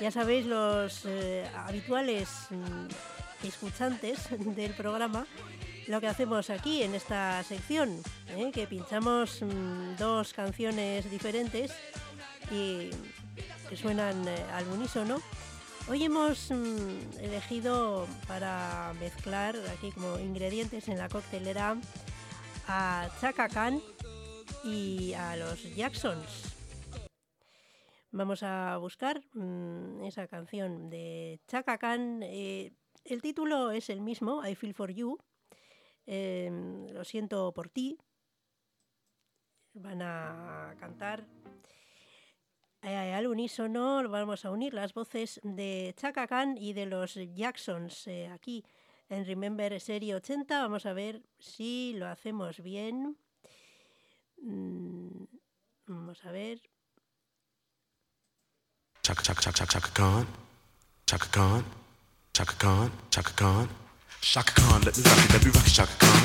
Ya sabéis los eh, habituales mm, escuchantes del programa lo que hacemos aquí en esta sección, ¿eh? que pinchamos mm, dos canciones diferentes y que suenan al unísono. Hoy hemos mm, elegido para mezclar aquí como ingredientes en la coctelera a Chaka Khan y a los Jacksons. Vamos a buscar mm, esa canción de Chaka Khan. eh, el título es el mismo, I Feel For You. eh, lo siento por ti. Van a cantar eh, al unísono, vamos a unir las voces de Chaka Khan y de los Jacksons eh, aquí en Remember Serie 80. Vamos a ver si lo hacemos bien. Mm, Vamos a ver. Chaka Chaka Chaka Chaka Khan, Chaka Khan, Chaka Khan, Chaka Khan, Chaka Khan. Let me rock it, let me rock it, Chaka Khan.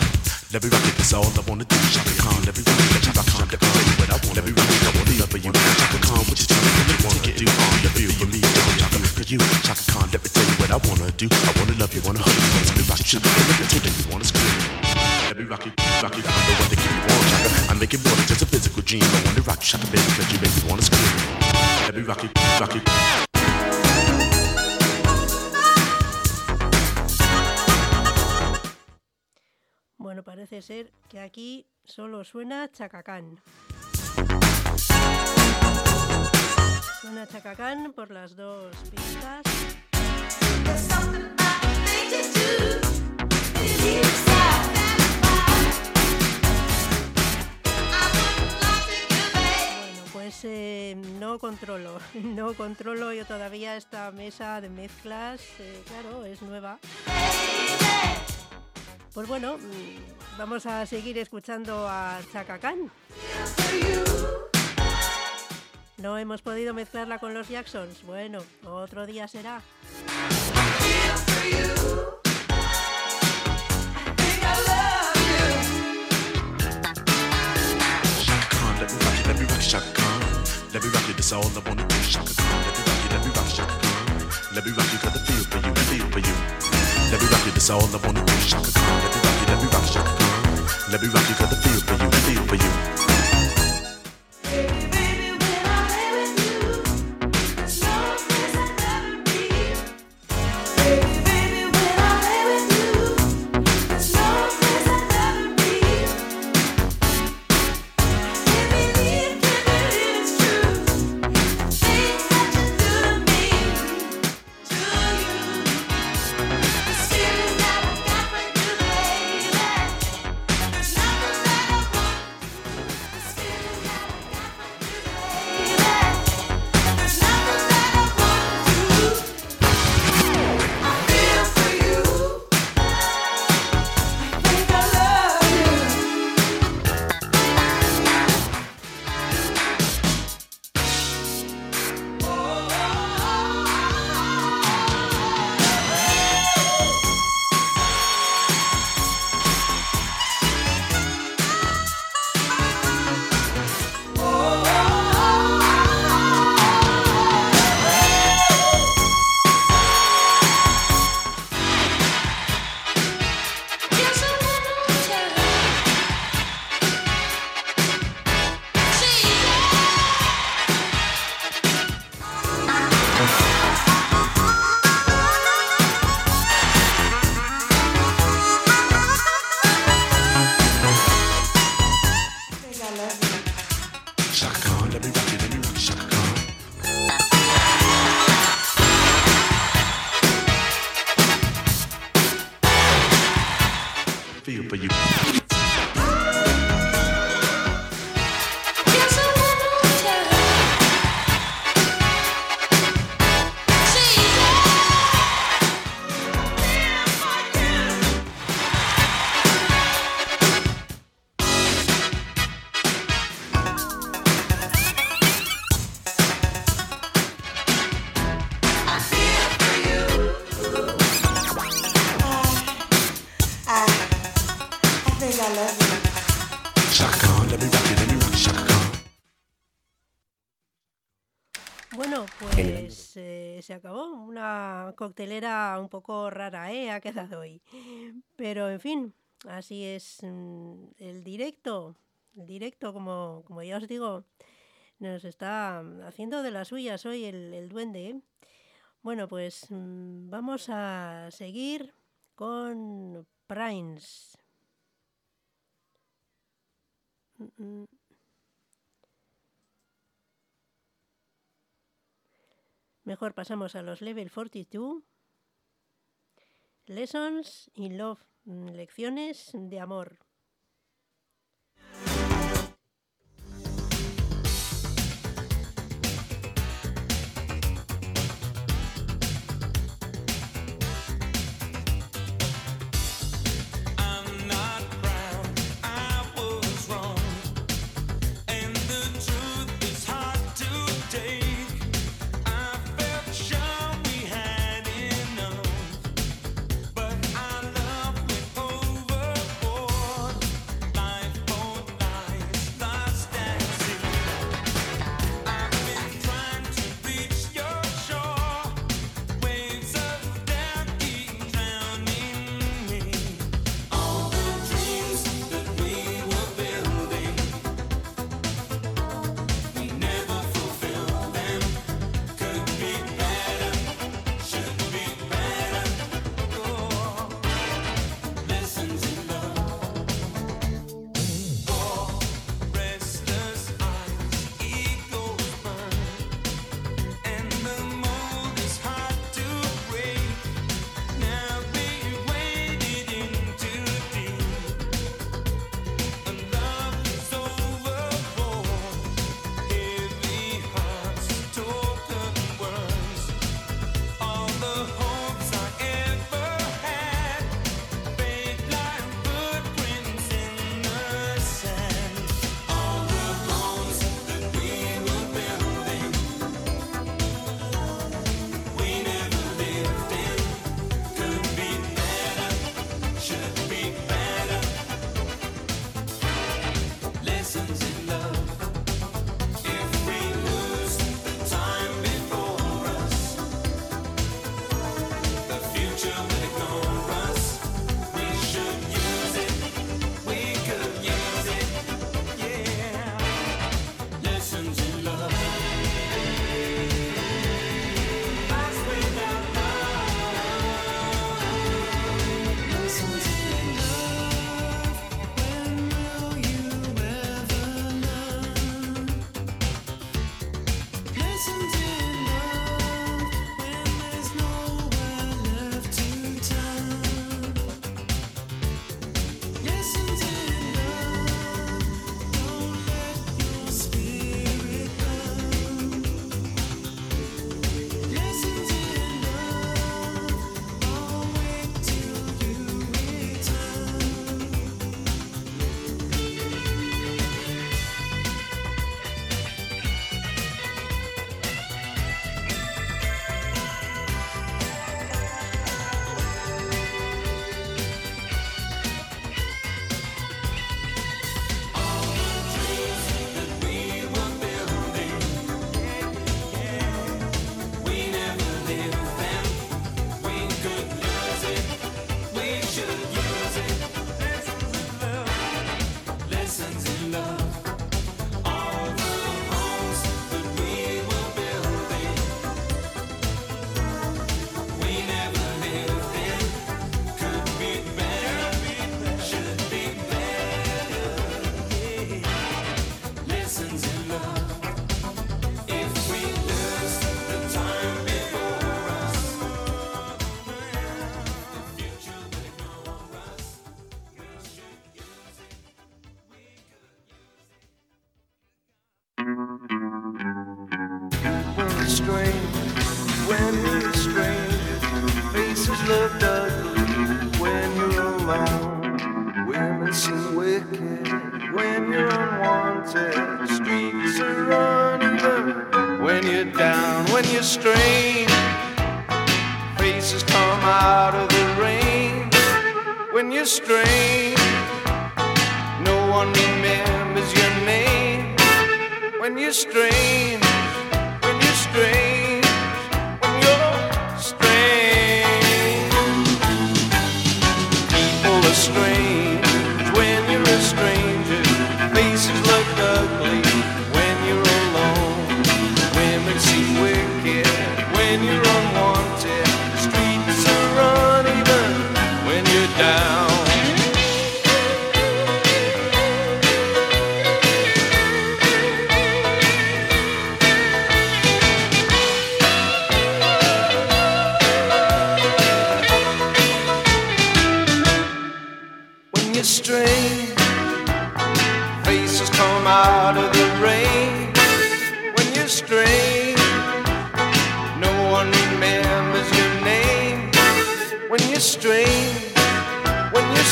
Let me rock it, that's all I wanna do. Chaka Khan, let me rock it, let me Chaka Khan. Let me tell you what I want. Let me rock it, I wanna love you. Chaka Khan, what you tell me what you wanna do? All you feel for me, Chaka you. Chaka Khan, let me tell you what I wanna do. I wanna love you, wanna hug you, let me rock it, Chaka. Let me tell you wanna scream. Let me rock it, rock it. I know what to give you want, Chaka. I make it more than just a physical dream. I wanna rock you, Chaka, baby, cause you make me wanna scream. Let me rock it, rock it. Bueno, parece ser que aquí solo suena Chacacán. Suena Chacacán por las dos pistas. Pues eh, no controlo, no controlo yo todavía esta mesa de mezclas, eh, claro, es nueva. Pues bueno, mm, vamos a seguir escuchando a Chaka. No hemos podido mezclarla con los Jacksons. Bueno, otro día será. Let me rock it, that's all I wanna do. Shaka Khan, let me rock it, let me rock Shaka Khan. Let me rock it, cause I feel for you, I feel for you. Let me rock it, that's all I wanna do. Shaka Khan, let me rock it, let me rock Shaka Khan. Let me rock it, cause I feel for you, I feel for you. coctelera un poco rara. ¿eh? Ha quedado hoy. Pero en fin, así es mm, el directo. El directo, como, como ya os digo, nos está haciendo de las suyas hoy el, duende. ¿eh? Bueno, pues mm, vamos a seguir con Prince. Mm, Mejor pasamos a los level 42. Lessons in Love, mm, lecciones de amor.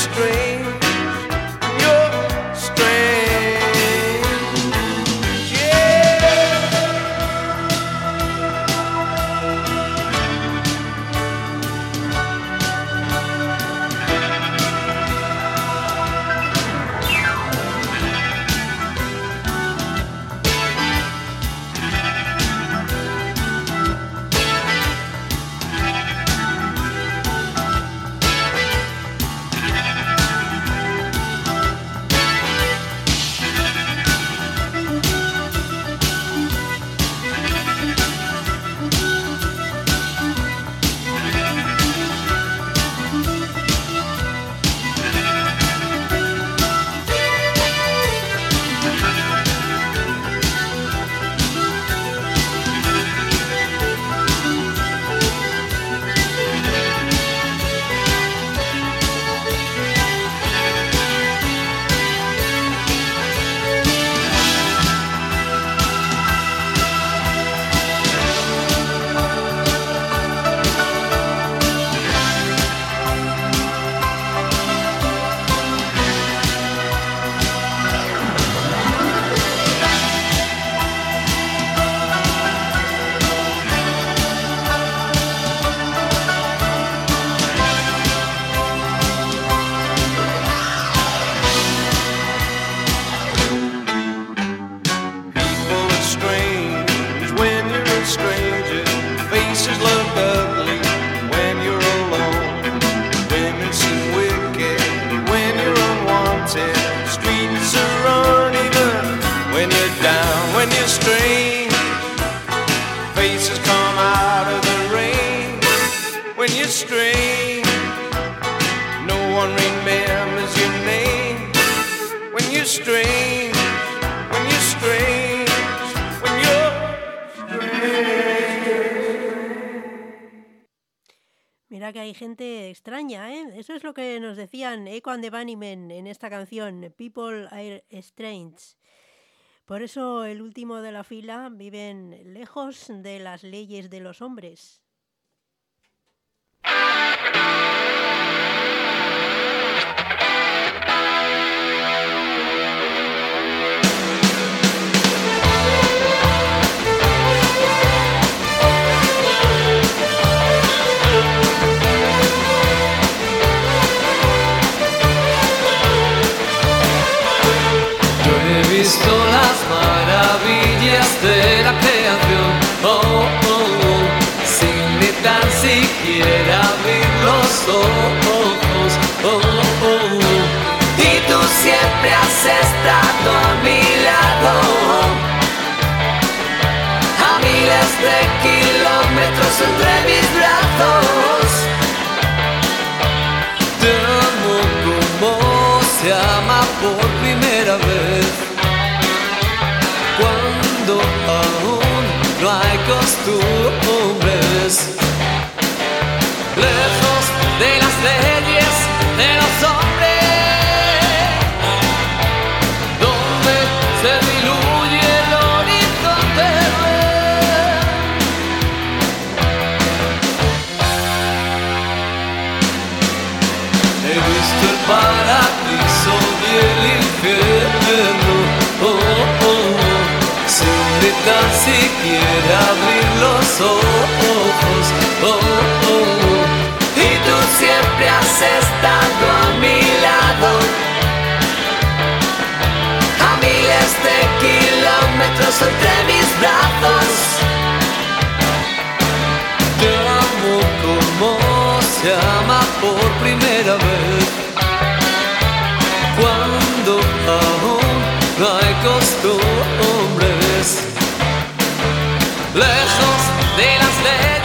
When Echo and the Bunnymen en esta canción, People Are Strange. Por eso el último de la fila viven lejos de las leyes de los hombres. Visto las maravillas de la creación, oh, oh, oh, sin ni tan siquiera abrir los ojos, oh, oh, oh. Y tú siempre has estado a mi lado, a miles de kilómetros entre mis costumbres tan siquiera abrir los ojos, oh, oh, oh. Y tú siempre has estado a mi lado, a miles de kilómetros entre mis brazos. Te amo como se ama por primera vez Cuando aún no hay costumbres Lejos de las leyes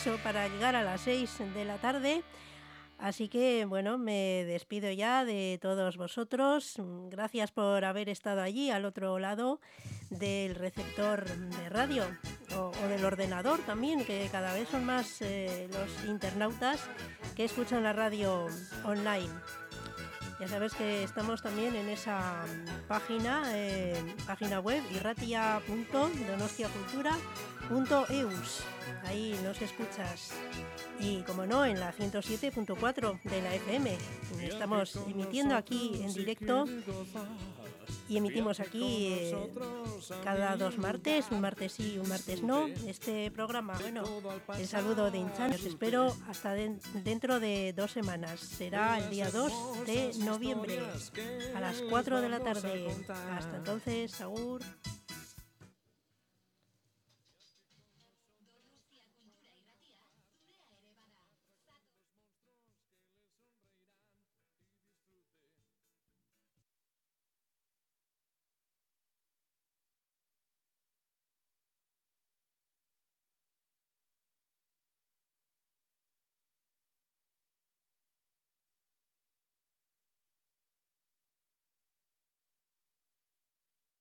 escaso para llegar a las 6 de la tarde. Así que bueno, me despido ya de todos vosotros. Gracias por haber estado allí al otro lado del receptor de radio o, o del ordenador también, que cada vez son más eh, los internautas que escuchan la radio online. Ya sabes que estamos también en esa página, eh, página web irratia.donostiacultura.eus. Ahí nos escuchas. Y como no, en la 107.4 de la FM. Estamos emitiendo aquí en directo y emitimos aquí eh, cada dos martes, un martes sí, un martes no, este programa. Bueno, el saludo de Inchan. Os espero hasta den- dentro de dos semanas. Será el día 2 de noviembre a las 4 de la tarde. Hasta entonces, Agur.